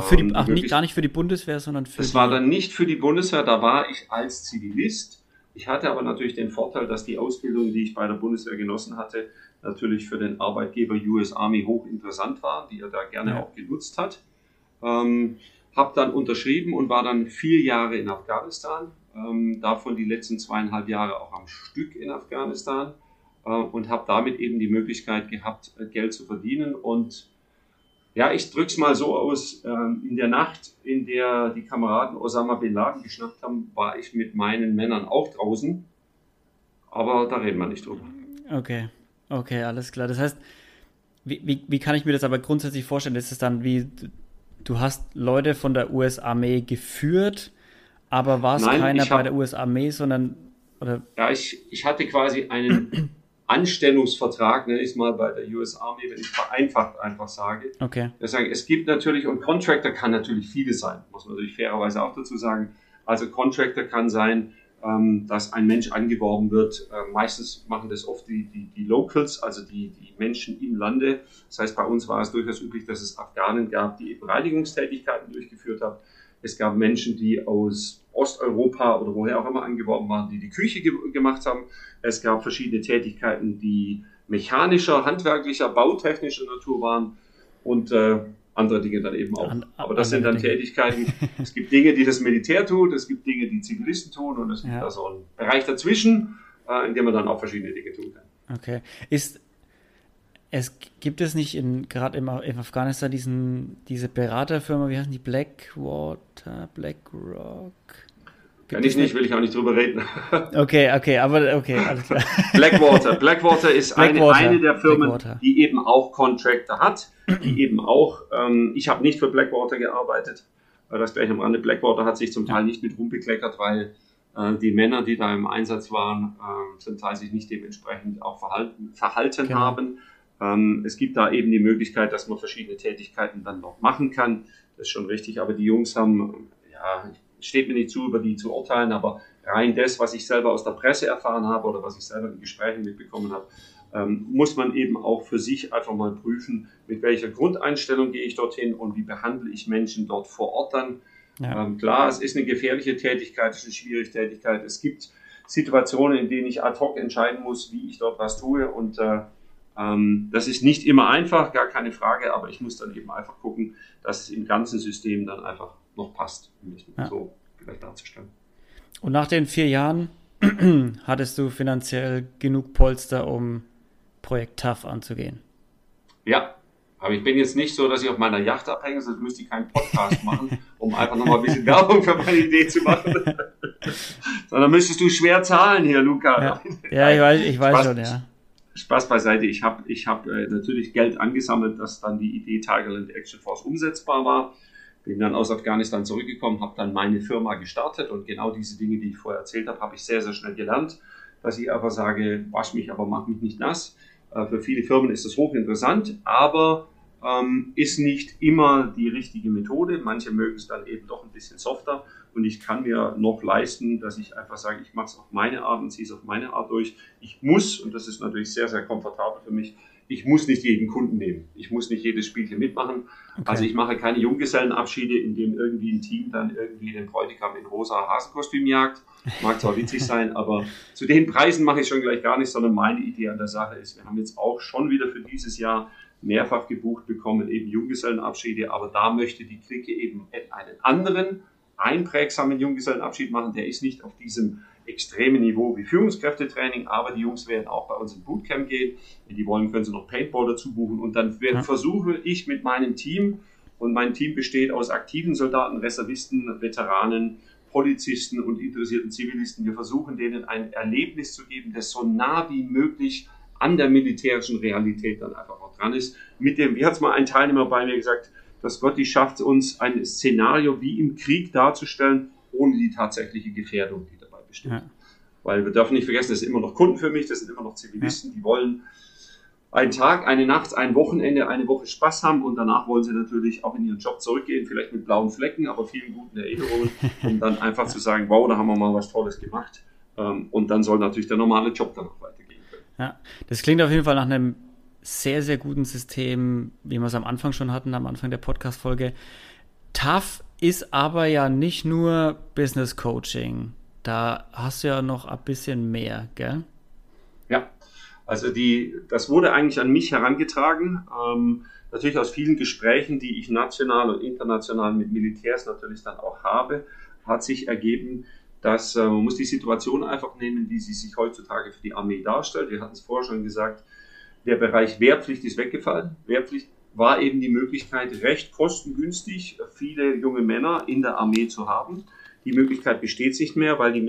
Für die, ach, nicht, gar nicht für die Bundeswehr, sondern für. Es war dann nicht für die Bundeswehr, da war ich als Zivilist. Ich hatte aber natürlich den Vorteil, dass die Ausbildung, die ich bei der Bundeswehr genossen hatte, natürlich für den Arbeitgeber US Army hochinteressant war, die er da gerne ja. auch genutzt hat. Ähm, habe dann unterschrieben und war dann vier Jahre in Afghanistan, ähm, davon die letzten zweieinhalb Jahre auch am Stück in Afghanistan äh, und habe damit eben die Möglichkeit gehabt, äh, Geld zu verdienen. Und ja, ich drücke es mal so aus, äh, in der Nacht, in der die Kameraden Osama Bin Laden geschnappt haben, war ich mit meinen Männern auch draußen, aber da reden wir nicht drüber. Okay, okay, alles klar. Das heißt, wie, wie, wie kann ich mir das aber grundsätzlich vorstellen? Ist es dann wie du hast Leute von der US-Armee geführt, aber war es keiner hab, bei der US-Armee, sondern. Oder? Ja, ich, ich hatte quasi einen Anstellungsvertrag, nenne ich es mal, bei der US Army, wenn ich vereinfacht einfach sage. Okay. Ich sage, es gibt natürlich, und Contractor kann natürlich vieles sein, muss man natürlich fairerweise auch dazu sagen. Also Contractor kann sein, ähm, dass ein Mensch angeworben wird. Äh, meistens machen das oft die, die, die Locals, also die, die Menschen im Lande. Das heißt, bei uns war es durchaus üblich, dass es Afghanen gab, die eben Reinigungstätigkeiten durchgeführt haben. Es gab Menschen, die aus Osteuropa oder woher auch immer angeworben waren, die die Küche ge gemacht haben. Es gab verschiedene Tätigkeiten, die mechanischer, handwerklicher, bautechnischer Natur waren. Und äh, andere Dinge dann eben auch. An, Aber das sind dann Dinge. Tätigkeiten, es gibt Dinge, die das Militär tut, es gibt Dinge, die Zivilisten tun und es gibt ja. da so einen Bereich dazwischen, äh, in dem man dann auch verschiedene Dinge tun kann. Okay. Ist, es gibt es nicht in gerade in, in Afghanistan diesen, diese Beraterfirma, wie heißen die? Blackwater, BlackRock? Kann ich nicht, will ich auch nicht drüber reden. Okay, okay, aber okay, alles klar. Blackwater. Blackwater ist Blackwater. Eine, eine der Firmen, Blackwater. die eben auch Contractor hat, die eben auch, ähm, ich habe nicht für Blackwater gearbeitet, weil das gleich am Rande, Blackwater hat sich zum Teil nicht mit rumbekleckert, weil äh, die Männer, die da im Einsatz waren, äh, zum Teil sich nicht dementsprechend auch verhalten, verhalten genau. haben. Ähm, es gibt da eben die Möglichkeit, dass man verschiedene Tätigkeiten dann noch machen kann. Das ist schon richtig, aber die Jungs haben, ja, ich steht mir nicht zu, über die zu urteilen, aber rein das, was ich selber aus der Presse erfahren habe oder was ich selber in Gesprächen mitbekommen habe, ähm, muss man eben auch für sich einfach mal prüfen, mit welcher Grundeinstellung gehe ich dorthin und wie behandle ich Menschen dort vor Ort dann. Ja. Ähm, klar, es ist eine gefährliche Tätigkeit, es ist eine schwierige Tätigkeit. Es gibt Situationen, in denen ich ad hoc entscheiden muss, wie ich dort was tue und äh, ähm, das ist nicht immer einfach, gar keine Frage, aber ich muss dann eben einfach gucken, dass es im ganzen System dann einfach noch passt, um das ja. so vielleicht darzustellen. Und nach den vier Jahren hattest du finanziell genug Polster, um Projekt TAF anzugehen? Ja, aber ich bin jetzt nicht so, dass ich auf meiner Yacht abhänge, sonst müsste ich keinen Podcast machen, um einfach nochmal ein bisschen Werbung für meine Idee zu machen. Sondern müsstest du schwer zahlen hier, Luca. Ja, ja ich weiß, ich weiß Spaß, schon, ja. Spaß beiseite. Ich habe ich hab, äh, natürlich Geld angesammelt, dass dann die Idee Tigerland Action Force umsetzbar war. Bin dann aus Afghanistan zurückgekommen, habe dann meine Firma gestartet und genau diese Dinge, die ich vorher erzählt habe, habe ich sehr, sehr schnell gelernt, dass ich einfach sage, wasch mich, aber mach mich nicht nass. Äh, für viele Firmen ist das hochinteressant, aber ähm, ist nicht immer die richtige Methode. Manche mögen es dann eben doch ein bisschen softer und ich kann mir noch leisten, dass ich einfach sage, ich mache es auf meine Art und ziehe es auf meine Art durch. Ich muss, und das ist natürlich sehr, sehr komfortabel für mich, ich muss nicht jeden Kunden nehmen. Ich muss nicht jedes Spielchen mitmachen. Okay. Also ich mache keine Junggesellenabschiede, in dem irgendwie ein Team dann irgendwie den Bräutigam in rosa Hasenkostüm jagt. Mag zwar witzig sein, aber zu den Preisen mache ich schon gleich gar nicht, sondern meine Idee an der Sache ist, wir haben jetzt auch schon wieder für dieses Jahr mehrfach gebucht bekommen, eben Junggesellenabschiede, aber da möchte die Clique eben einen anderen, einprägsamen Junggesellenabschied machen. Der ist nicht auf diesem extreme Niveau wie Führungskräftetraining, aber die Jungs werden auch bei uns im Bootcamp gehen. Wenn die wollen, können sie noch Paintball dazu buchen und dann ja. versuche ich mit meinem Team, und mein Team besteht aus aktiven Soldaten, Reservisten, Veteranen, Polizisten und interessierten Zivilisten. Wir versuchen denen ein Erlebnis zu geben, das so nah wie möglich an der militärischen Realität dann einfach auch dran ist. Mit dem, wie hat es mal ein Teilnehmer bei mir gesagt, dass Gott die schafft, uns ein Szenario wie im Krieg darzustellen, ohne die tatsächliche Gefährdung, die bestimmt. Ja. Weil wir dürfen nicht vergessen, das sind immer noch Kunden für mich, das sind immer noch Zivilisten, ja. die wollen einen Tag, eine Nacht, ein Wochenende, eine Woche Spaß haben und danach wollen sie natürlich auch in ihren Job zurückgehen, vielleicht mit blauen Flecken, aber vielen guten Erinnerungen, um dann einfach zu sagen, wow, da haben wir mal was Tolles gemacht. Ähm, und dann soll natürlich der normale Job dann noch weitergehen können. Ja, das klingt auf jeden Fall nach einem sehr, sehr guten System, wie wir es am Anfang schon hatten, am Anfang der Podcast-Folge. TAF ist aber ja nicht nur Business Coaching. Da hast du ja noch ein bisschen mehr, gell? Ja, also die, das wurde eigentlich an mich herangetragen. Ähm, natürlich aus vielen Gesprächen, die ich national und international mit Militärs natürlich dann auch habe, hat sich ergeben, dass äh, man muss die Situation einfach nehmen, wie sie sich heutzutage für die Armee darstellt. Wir hatten es vorher schon gesagt, der Bereich Wehrpflicht ist weggefallen. Wehrpflicht war eben die Möglichkeit, recht kostengünstig viele junge Männer in der Armee zu haben. Die Möglichkeit besteht nicht mehr, weil die,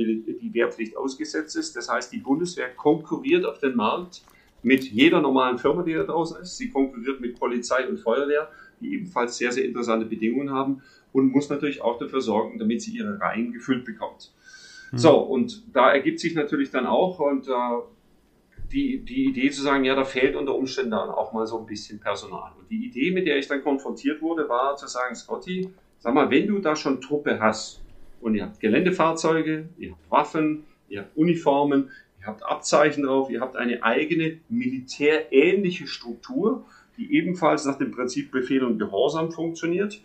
die Wehrpflicht ausgesetzt ist. Das heißt, die Bundeswehr konkurriert auf den Markt mit jeder normalen Firma, die da draußen ist. Sie konkurriert mit Polizei und Feuerwehr, die ebenfalls sehr, sehr interessante Bedingungen haben und muss natürlich auch dafür sorgen, damit sie ihre Reihen gefüllt bekommt. Mhm. So, und da ergibt sich natürlich dann auch und äh, die, die Idee zu sagen, ja, da fehlt unter Umständen dann auch mal so ein bisschen Personal. Und die Idee, mit der ich dann konfrontiert wurde, war zu sagen, Scotty, sag mal, wenn du da schon Truppe hast, und ihr habt Geländefahrzeuge, ihr habt Waffen, ihr habt Uniformen, ihr habt Abzeichen drauf, ihr habt eine eigene militärähnliche Struktur, die ebenfalls nach dem Prinzip Befehl und Gehorsam funktioniert.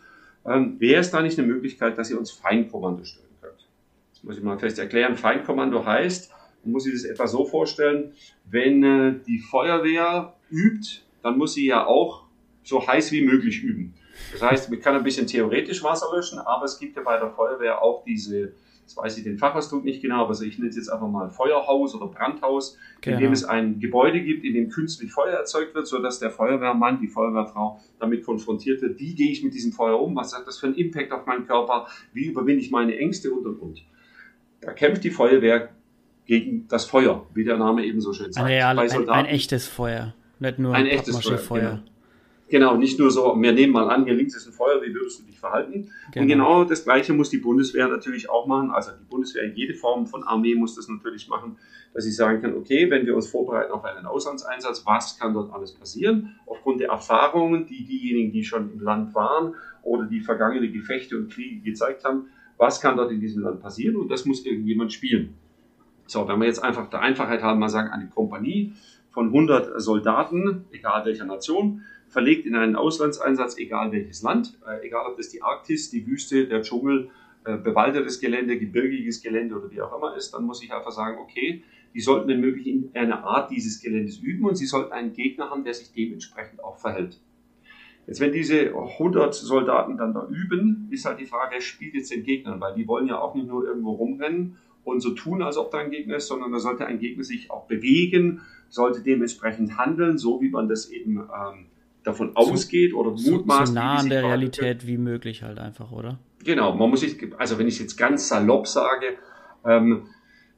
Ähm, Wäre es da nicht eine Möglichkeit, dass ihr uns Feinkommando stellen könnt? Das muss ich mal fest erklären. Feinkommando heißt, man muss sich das etwa so vorstellen, wenn äh, die Feuerwehr übt, dann muss sie ja auch so heiß wie möglich üben. Das heißt, man kann ein bisschen theoretisch Wasser löschen, aber es gibt ja bei der Feuerwehr auch diese, jetzt weiß ich den Fachausdruck nicht genau, aber ich nenne es jetzt einfach mal Feuerhaus oder Brandhaus, genau. in dem genau. es ein Gebäude gibt, in dem künstlich Feuer erzeugt wird, sodass der Feuerwehrmann, die Feuerwehrfrau damit konfrontiert wird, wie gehe ich mit diesem Feuer um, was hat das für einen Impact auf meinen Körper, wie überwinde ich meine Ängste und und und. Da kämpft die Feuerwehr gegen das Feuer, wie der Name eben so schön sagt. Ein, real, ein, ein echtes Feuer, nicht nur ein echtes Feuer. Feuer. Genau. Genau, nicht nur so, wir nehmen mal an, hier links ist ein Feuer, wie würdest du dich verhalten? Genau. Und genau das Gleiche muss die Bundeswehr natürlich auch machen. Also die Bundeswehr, jede Form von Armee muss das natürlich machen, dass sie sagen kann, okay, wenn wir uns vorbereiten auf einen Auslandseinsatz, was kann dort alles passieren? Aufgrund der Erfahrungen, die diejenigen, die schon im Land waren oder die vergangene Gefechte und Kriege gezeigt haben, was kann dort in diesem Land passieren? Und das muss irgendjemand spielen. So, wenn wir jetzt einfach der Einfachheit haben, mal sagen, eine Kompanie von 100 Soldaten, egal welcher Nation, verlegt in einen Auslandseinsatz, egal welches Land, äh, egal ob das die Arktis, die Wüste, der Dschungel, äh, bewaldetes Gelände, gebirgiges Gelände oder wie auch immer ist, dann muss ich einfach sagen, okay, die sollten wenn möglich in einer Art dieses Geländes üben und sie sollten einen Gegner haben, der sich dementsprechend auch verhält. Jetzt, wenn diese 100 Soldaten dann da üben, ist halt die Frage, wer spielt jetzt den Gegner, weil die wollen ja auch nicht nur irgendwo rumrennen und so tun, als ob da ein Gegner ist, sondern da sollte ein Gegner sich auch bewegen, sollte dementsprechend handeln, so wie man das eben ähm, davon ausgeht oder mutmaßt. So nah an der Realität wie möglich halt einfach, oder? Genau, man muss sich, also wenn ich es jetzt ganz salopp sage, ähm,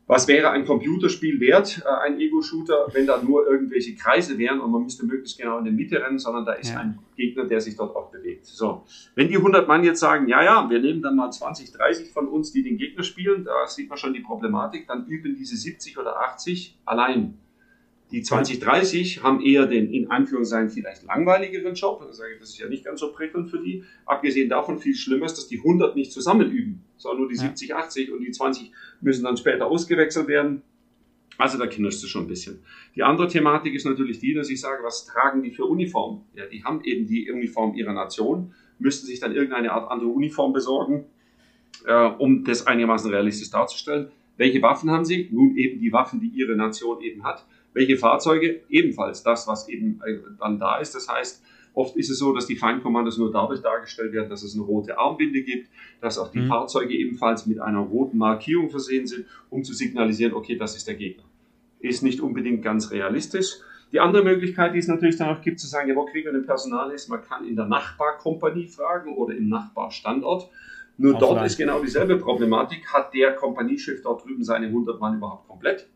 was wäre ein Computerspiel wert, äh, ein Ego-Shooter, wenn da nur irgendwelche Kreise wären und man müsste möglichst genau in der Mitte rennen, sondern da ist ja. ein Gegner, der sich dort auch bewegt. So, wenn die 100 Mann jetzt sagen, ja, ja, wir nehmen dann mal 20, 30 von uns, die den Gegner spielen, da sieht man schon die Problematik, dann üben diese 70 oder 80 allein die 2030 haben eher den in Anführungszeichen vielleicht langweiligeren Job. Das ist ja nicht ganz so prickelnd für die. Abgesehen davon viel schlimmer ist, dass die 100 nicht zusammen üben, sondern nur die ja. 70, 80 und die 20 müssen dann später ausgewechselt werden. Also da kinderst du schon ein bisschen. Die andere Thematik ist natürlich die, dass ich sage, was tragen die für Uniformen? Ja, die haben eben die Uniform ihrer Nation, müssten sich dann irgendeine Art andere Uniform besorgen, äh, um das einigermaßen realistisch darzustellen. Welche Waffen haben sie? Nun eben die Waffen, die ihre Nation eben hat. Welche Fahrzeuge? Ebenfalls das, was eben äh, dann da ist. Das heißt, Oft ist es so, dass die Feindkommandos nur dadurch dargestellt werden, dass es eine rote Armbinde gibt, dass auch die mhm. Fahrzeuge ebenfalls mit einer roten Markierung versehen sind, um zu signalisieren, okay, das ist der Gegner. Ist nicht unbedingt ganz realistisch. Die andere Möglichkeit, die es natürlich dann auch gibt, zu sagen, ja, wo kriegen wir denn Personal ist, man kann in der Nachbarkompanie fragen oder im Nachbarstandort. Nur Offline. dort ist genau dieselbe Problematik. Hat der Kompaniechef dort drüben seine 100 Mann überhaupt komplett?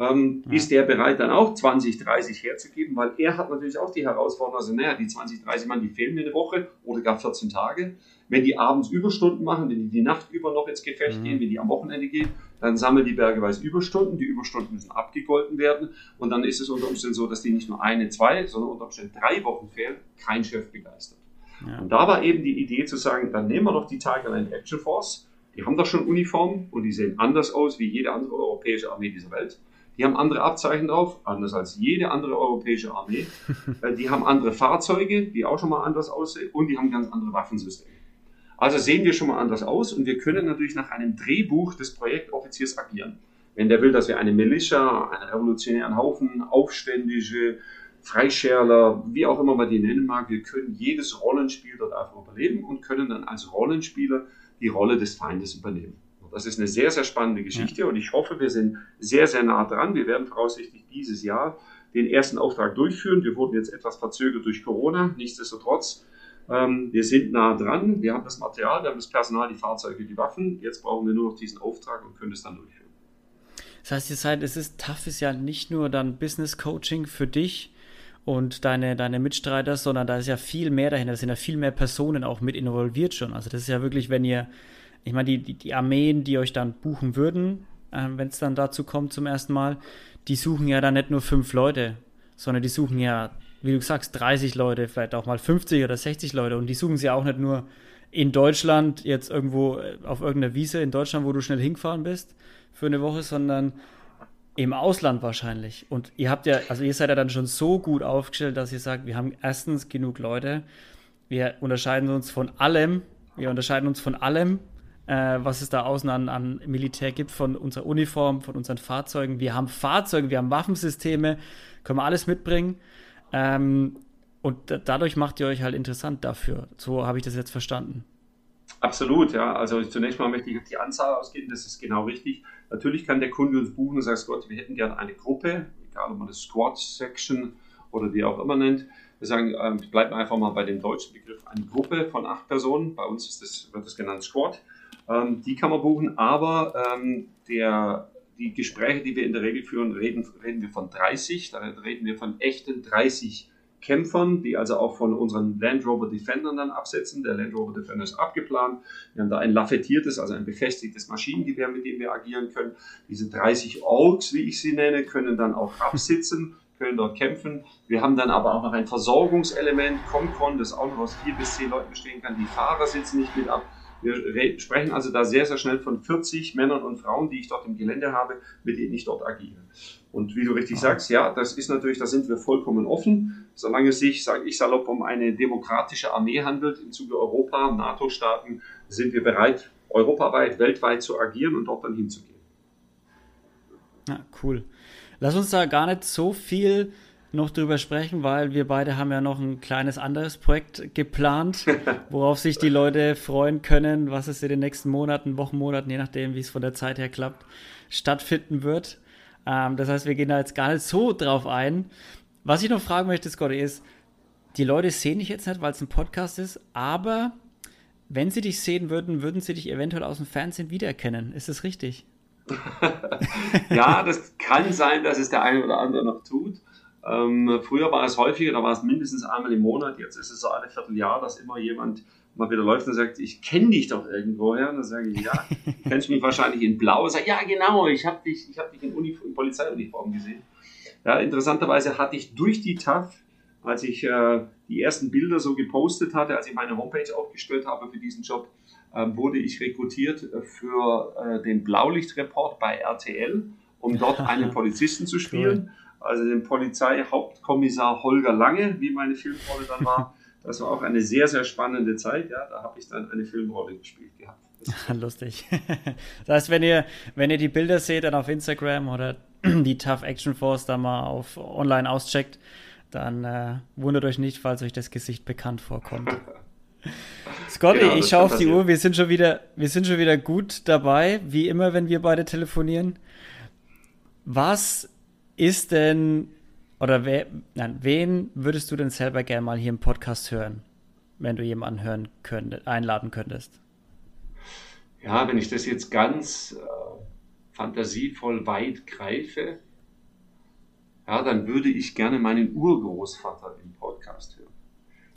Ähm, ja. ist der bereit dann auch 20, 30 herzugeben, weil er hat natürlich auch die Herausforderung, also naja, die 20, 30 Mann, die fehlen mir eine Woche oder gar 14 Tage. Wenn die abends Überstunden machen, wenn die die Nacht über noch ins Gefecht mhm. gehen, wenn die am Wochenende gehen, dann sammeln die bergeweise Überstunden. Die Überstunden müssen abgegolten werden und dann ist es unter Umständen so, dass die nicht nur eine, zwei, sondern unter Umständen drei Wochen fehlen, kein Chef begeistert. Ja. Und da war eben die Idee zu sagen, dann nehmen wir doch die Tiger Land Action Force, die haben doch schon Uniformen und die sehen anders aus wie jede andere europäische Armee dieser Welt. Die haben andere Abzeichen drauf, anders als jede andere europäische Armee. Äh, die haben andere Fahrzeuge, die auch schon mal anders aussehen und die haben ganz andere Waffensysteme. Also sehen wir schon mal anders aus und wir können natürlich nach einem Drehbuch des Projektoffiziers agieren. Wenn der will, dass wir eine Militia, einen revolutionären Haufen, Aufständische, Freischärler, wie auch immer man die nennen mag, wir können jedes Rollenspiel dort einfach überleben und können dann als Rollenspieler die Rolle des Feindes übernehmen. Das ist eine sehr, sehr spannende Geschichte und ich hoffe, wir sind sehr, sehr nah dran. Wir werden voraussichtlich dieses Jahr den ersten Auftrag durchführen. Wir wurden jetzt etwas verzögert durch Corona. Nichtsdestotrotz, ähm, wir sind nah dran. Wir haben das Material, wir haben das Personal, die Fahrzeuge, die Waffen. Jetzt brauchen wir nur noch diesen Auftrag und können es dann durchführen. Das heißt, ihr seid, es ist tough, ist ja nicht nur dann Business Coaching für dich und deine, deine Mitstreiter, sondern da ist ja viel mehr dahinter. Da sind ja viel mehr Personen auch mit involviert schon. Also das ist ja wirklich, wenn ihr ich meine, die, die, die, Armeen, die euch dann buchen würden, äh, wenn es dann dazu kommt zum ersten Mal, die suchen ja dann nicht nur fünf Leute, sondern die suchen ja, wie du sagst, 30 Leute, vielleicht auch mal 50 oder 60 Leute. Und die suchen sie auch nicht nur in Deutschland, jetzt irgendwo äh, auf irgendeiner Wiese in Deutschland, wo du schnell hingefahren bist für eine Woche, sondern im Ausland wahrscheinlich. Und ihr habt ja, also ihr seid ja dann schon so gut aufgestellt, dass ihr sagt, wir haben erstens genug Leute, wir unterscheiden uns von allem, wir unterscheiden uns von allem was es da außen an, an Militär gibt, von unserer Uniform, von unseren Fahrzeugen. Wir haben Fahrzeuge, wir haben Waffensysteme, können wir alles mitbringen. Ähm, Und dadurch macht ihr euch halt interessant dafür. So habe ich das jetzt verstanden. Absolut, ja. Also zunächst mal möchte ich auf die Anzahl ausgehen, das ist genau richtig. Natürlich kann der Kunde uns buchen und sagt, Gott, wir hätten gerne eine Gruppe, egal ob man das Squad Section oder wie auch immer nennt. Wir sagen, ähm, bleiben einfach mal bei dem deutschen Begriff eine Gruppe von acht Personen. Bei uns ist das, wird das genannt Squad. Ähm, die kann man buchen, aber ähm, der, die Gespräche, die wir in der Regel führen, reden, reden wir von 30. Da reden wir von echten 30 Kämpfern, die also auch von unseren Land Rover Defendern dann absetzen. Der Land Rover Defender ist abgeplant. Wir haben da ein lafettiertes, also ein befestigtes Maschinengewehr, mit dem wir agieren können. Diese 30 Orks, wie ich sie nenne, können dann auch absitzen, können dort kämpfen. Wir haben dann aber auch noch ein Versorgungselement, Comcon, das auch noch aus vier bis zehn Leuten bestehen kann. Die Fahrer sitzen nicht mit ab. Wir sprechen also da sehr, sehr schnell von 40 Männern und Frauen, die ich dort im Gelände habe, mit denen ich dort agiere. Und wie du richtig ah. sagst, ja, das ist natürlich, da sind wir vollkommen offen. Solange es sich, sage ich salopp, um eine demokratische Armee handelt im Zuge Europa, NATO-Staaten, sind wir bereit, europaweit, weltweit zu agieren und dort dann hinzugehen. Ja, cool. Lass uns da gar nicht so viel noch drüber sprechen, weil wir beide haben ja noch ein kleines anderes Projekt geplant, worauf sich die Leute freuen können, was es in den nächsten Monaten, Wochen, Monaten, je nachdem, wie es von der Zeit her klappt, stattfinden wird. Ähm, das heißt, wir gehen da jetzt gar nicht so drauf ein. Was ich noch fragen möchte, Scotty, ist, die Leute sehen dich jetzt nicht, weil es ein Podcast ist, aber wenn sie dich sehen würden, würden sie dich eventuell aus dem Fernsehen wiedererkennen. Ist das richtig? ja, das kann sein, dass es der eine oder andere noch tut. Ähm, früher war es häufiger, da war es mindestens einmal im Monat. Jetzt ist es so alle Vierteljahr, dass immer jemand mal wieder läuft und sagt, ich kenne dich doch irgendwoher. Und dann sage ich, ja, kennst du mich wahrscheinlich in Blau? Und sage, ja, genau, ich habe dich, ich hab dich in, in Polizeiuniform gesehen. Ja, interessanterweise hatte ich durch die TAF, als ich äh, die ersten Bilder so gepostet hatte, als ich meine Homepage aufgestellt habe für diesen Job, äh, wurde ich rekrutiert für äh, den Blaulichtreport bei RTL, um dort einen Polizisten zu spielen. Also den Polizeihauptkommissar Holger Lange, wie meine Filmrolle dann war. Das war auch eine sehr, sehr spannende Zeit. Ja, da habe ich dann eine Filmrolle gespielt gehabt. Lustig. Das heißt, wenn ihr, wenn ihr die Bilder seht, dann auf Instagram oder die Tough Action Force da mal auf online auscheckt, dann äh, wundert euch nicht, falls euch das Gesicht bekannt vorkommt. Scotty, genau, ich schaue auf die Uhr, wir sind, schon wieder, wir sind schon wieder gut dabei, wie immer, wenn wir beide telefonieren. Was ist denn oder wer, nein, wen würdest du denn selber gerne mal hier im Podcast hören, wenn du jemanden hören könntest, einladen könntest? Ja, wenn ich das jetzt ganz äh, fantasievoll weit greife, ja, dann würde ich gerne meinen Urgroßvater im Podcast hören.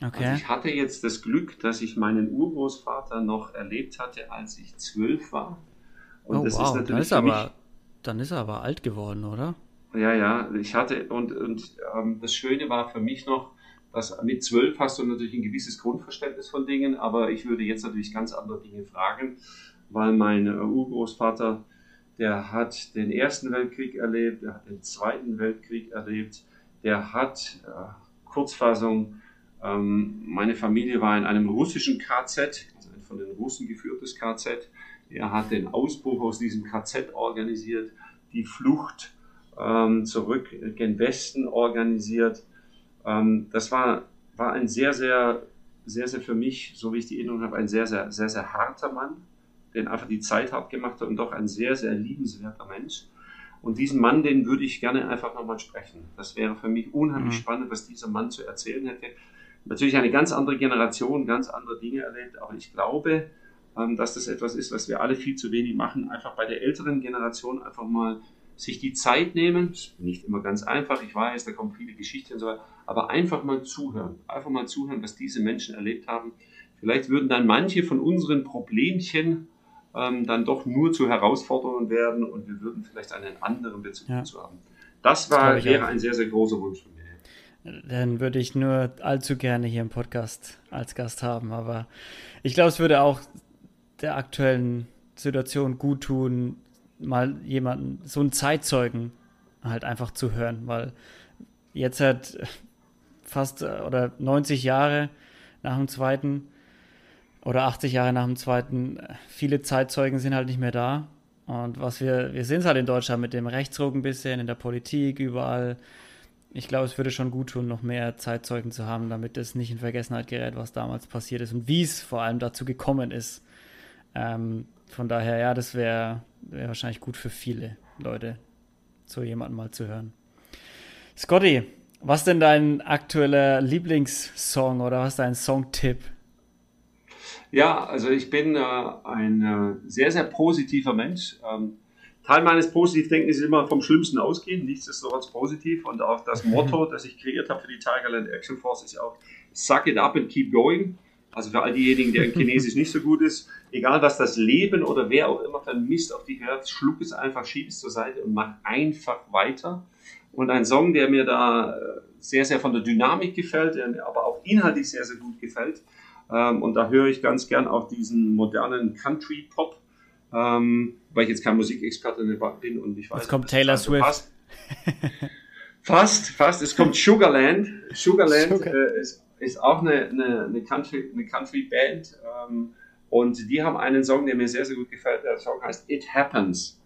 Okay. Also ich hatte jetzt das Glück, dass ich meinen Urgroßvater noch erlebt hatte, als ich zwölf war. Und oh, das wow. ist natürlich dann ist, aber, dann ist er aber alt geworden, oder? Ja, ja, ich hatte, und, und ähm, das Schöne war für mich noch, dass mit zwölf hast du natürlich ein gewisses Grundverständnis von Dingen, aber ich würde jetzt natürlich ganz andere Dinge fragen, weil mein äh, Urgroßvater, der hat den Ersten Weltkrieg erlebt, der hat den Zweiten Weltkrieg erlebt, der hat, äh, Kurzfassung, ähm, meine Familie war in einem russischen KZ, also ein von den Russen geführtes KZ. Er hat den Ausbruch aus diesem KZ organisiert, die Flucht ähm, zurück gen Westen organisiert. Ähm, das war, war ein sehr, sehr, sehr, sehr für mich, so wie ich die Erinnerung habe, ein sehr, sehr, sehr, sehr harter Mann, den einfach die Zeit hat gemacht hat und doch ein sehr, sehr liebenswerter Mensch. Und diesen Mann, den würde ich gerne einfach nochmal sprechen. Das wäre für mich unheimlich mhm. spannend, was dieser Mann zu erzählen hätte. Natürlich eine ganz andere Generation, ganz andere Dinge erlebt, aber ich glaube, ähm, dass das etwas ist, was wir alle viel zu wenig machen. Einfach bei der älteren Generation einfach mal sich die Zeit nehmen, nicht immer ganz einfach, ich weiß, da kommen viele Geschichten und so weiter, aber einfach mal zuhören, einfach mal zuhören, was diese Menschen erlebt haben. Vielleicht würden dann manche von unseren Problemchen ähm, dann doch nur zu Herausforderungen werden und wir würden vielleicht einen anderen Bezug ja. dazu haben. Das, war, das wäre auch. ein sehr, sehr großer Wunsch von mir. Dann würde ich nur allzu gerne hier im Podcast als Gast haben, aber ich glaube, es würde auch der aktuellen Situation gut tun, mal jemanden, so einen Zeitzeugen halt einfach zu hören, weil jetzt halt fast äh, oder 90 Jahre nach dem zweiten oder 80 Jahre nach dem zweiten, äh, viele Zeitzeugen sind halt nicht mehr da. Und was wir, wir sehen es halt in Deutschland mit dem Rechtsruck ein bisschen, in der Politik, überall ich glaube, es würde schon gut tun, noch mehr Zeitzeugen zu haben, damit es nicht in Vergessenheit gerät, was damals passiert ist und wie es vor allem dazu gekommen ist. Ähm, von daher, ja, das wäre wär wahrscheinlich gut für viele Leute, so jemanden mal zu hören. Scotty, was denn dein aktueller Lieblingssong oder was dein Songtipp? Ja, also ich bin äh, ein äh, sehr, sehr positiver Mensch. Ähm, Teil meines Positivdenkens ist immer vom Schlimmsten ausgehen, nichtsdestotrotz positiv. Und auch das Motto, das ich kreiert habe für die Tigerland Action Force, ist auch Suck it up and keep going. Also für all diejenigen, deren Chinesisch nicht so gut ist, egal was das Leben oder wer auch immer für Mist auf dich hört, schluck es einfach, schieb es zur Seite und mach einfach weiter. Und ein Song, der mir da äh, sehr, sehr von der Dynamik gefällt, der mir aber auch inhaltlich sehr, sehr gut gefällt. Ähm, und da höre ich ganz gern auch diesen modernen Country Pop ähm, weil ich jetzt kein Musikexperte bin und ich weiß. Jetzt kommt Taylor Swift. Fast, fast, fast, Es kommt Sugarland. Sugarland Sugar. äh, ist, ist auch eine, eine, eine, Country, eine Country Band. Ähm, und die haben einen Song, der mir sehr, sehr gut gefällt. Der Song heißt It Happens.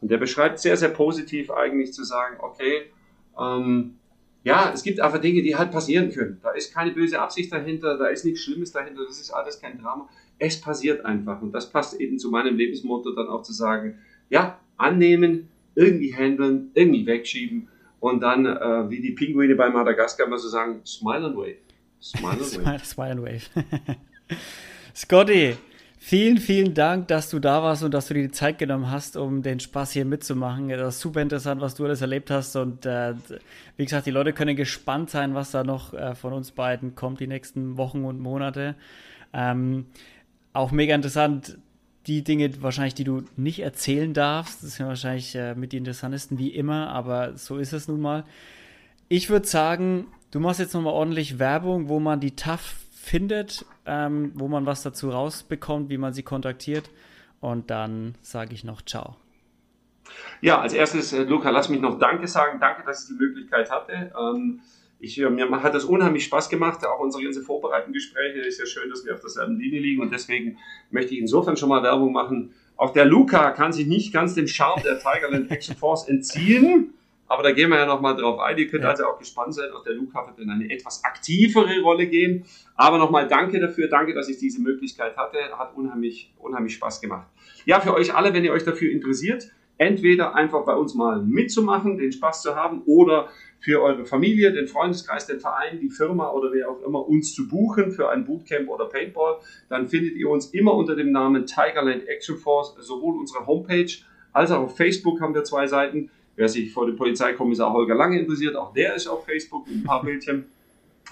Und der beschreibt sehr, sehr positiv eigentlich zu sagen, okay, ähm, ja, es gibt einfach Dinge, die halt passieren können. Da ist keine böse Absicht dahinter, da ist nichts Schlimmes dahinter, das ist alles kein Drama es passiert einfach. Und das passt eben zu meinem Lebensmotto dann auch zu sagen, ja, annehmen, irgendwie handeln, irgendwie wegschieben und dann, äh, wie die Pinguine bei Madagaskar mal so sagen, smile and wave. Smile and wave. smile and wave. Scotty, vielen, vielen Dank, dass du da warst und dass du dir die Zeit genommen hast, um den Spaß hier mitzumachen. Das ist super interessant, was du alles erlebt hast. Und äh, wie gesagt, die Leute können gespannt sein, was da noch äh, von uns beiden kommt die nächsten Wochen und Monate. Ähm, auch mega interessant, die Dinge wahrscheinlich, die du nicht erzählen darfst. Das sind wahrscheinlich äh, mit die interessantesten wie immer, aber so ist es nun mal. Ich würde sagen, du machst jetzt nochmal ordentlich Werbung, wo man die TAF findet, ähm, wo man was dazu rausbekommt, wie man sie kontaktiert. Und dann sage ich noch Ciao. Ja, als erstes, äh, Luca, lass mich noch Danke sagen. Danke, dass ich die Möglichkeit hatte. Ähm, ich, mir hat das unheimlich Spaß gemacht, auch unsere ganze vorbereitenden Gespräche. Ist ja schön, dass wir auf derselben Linie liegen und deswegen möchte ich insofern schon mal Werbung machen. Auch der Luca kann sich nicht ganz dem Charme der Tigerland Action Force entziehen. Aber da gehen wir ja nochmal drauf ein. Ihr könnt ja. also auch gespannt sein. Auch der Luca wird in eine etwas aktivere Rolle gehen. Aber nochmal danke dafür. Danke, dass ich diese Möglichkeit hatte. Hat unheimlich, unheimlich Spaß gemacht. Ja, für euch alle, wenn ihr euch dafür interessiert, entweder einfach bei uns mal mitzumachen, den Spaß zu haben oder für eure Familie, den Freundeskreis, den Verein, die Firma oder wer auch immer uns zu buchen für ein Bootcamp oder Paintball, dann findet ihr uns immer unter dem Namen Tigerland Action Force, sowohl unsere Homepage als auch auf Facebook haben wir zwei Seiten. Wer sich vor dem Polizeikommissar Holger Lange interessiert, auch der ist auf Facebook mit ein paar Bildchen.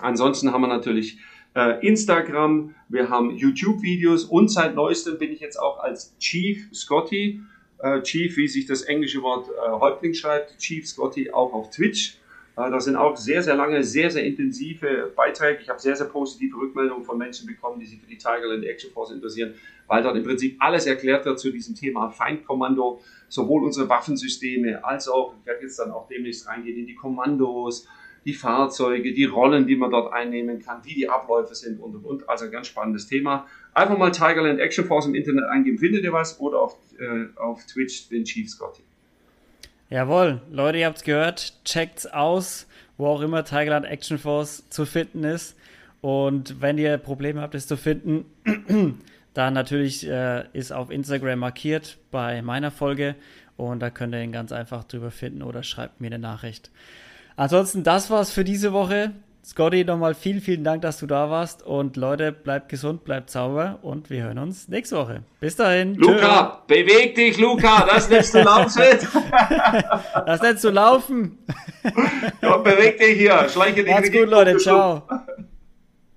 Ansonsten haben wir natürlich äh, Instagram, wir haben YouTube-Videos und seit neuestem bin ich jetzt auch als Chief Scotty, äh, Chief, wie sich das englische Wort äh, Häuptling schreibt, Chief Scotty auch auf Twitch. Äh, das sind auch sehr, sehr lange, sehr, sehr intensive Beiträge. Ich habe sehr, sehr positive Rückmeldungen von Menschen bekommen, die sich für die Tigerland Action Force interessieren, weil dort im Prinzip alles erklärt wird zu diesem Thema Feindkommando, sowohl unsere Waffensysteme als auch, ich werde jetzt dann auch demnächst reingehen in die Kommandos, die Fahrzeuge, die Rollen, die man dort einnehmen kann, wie die Abläufe sind und und und. Also ein ganz spannendes Thema. Einfach mal Tigerland Action Force im Internet eingeben, findet ihr was oder auf, äh, auf Twitch den Chief Scotty. Jawohl, Leute, ihr habt es gehört. Checkt's aus, wo auch immer Tigerland Action Force zu finden ist. Und wenn ihr Probleme habt, es zu finden, dann natürlich äh, ist auf Instagram markiert bei meiner Folge. Und da könnt ihr ihn ganz einfach drüber finden oder schreibt mir eine Nachricht. Ansonsten, das war's für diese Woche. Scotty, nochmal vielen, vielen Dank, dass du da warst. Und Leute, bleibt gesund, bleibt sauber und wir hören uns nächste Woche. Bis dahin. Luca, tschö. beweg dich, Luca. Das nennst du laufen. das nennst du laufen. ja, beweg dich hier. Schleiche dich. Macht's gut, Leute. Ciao.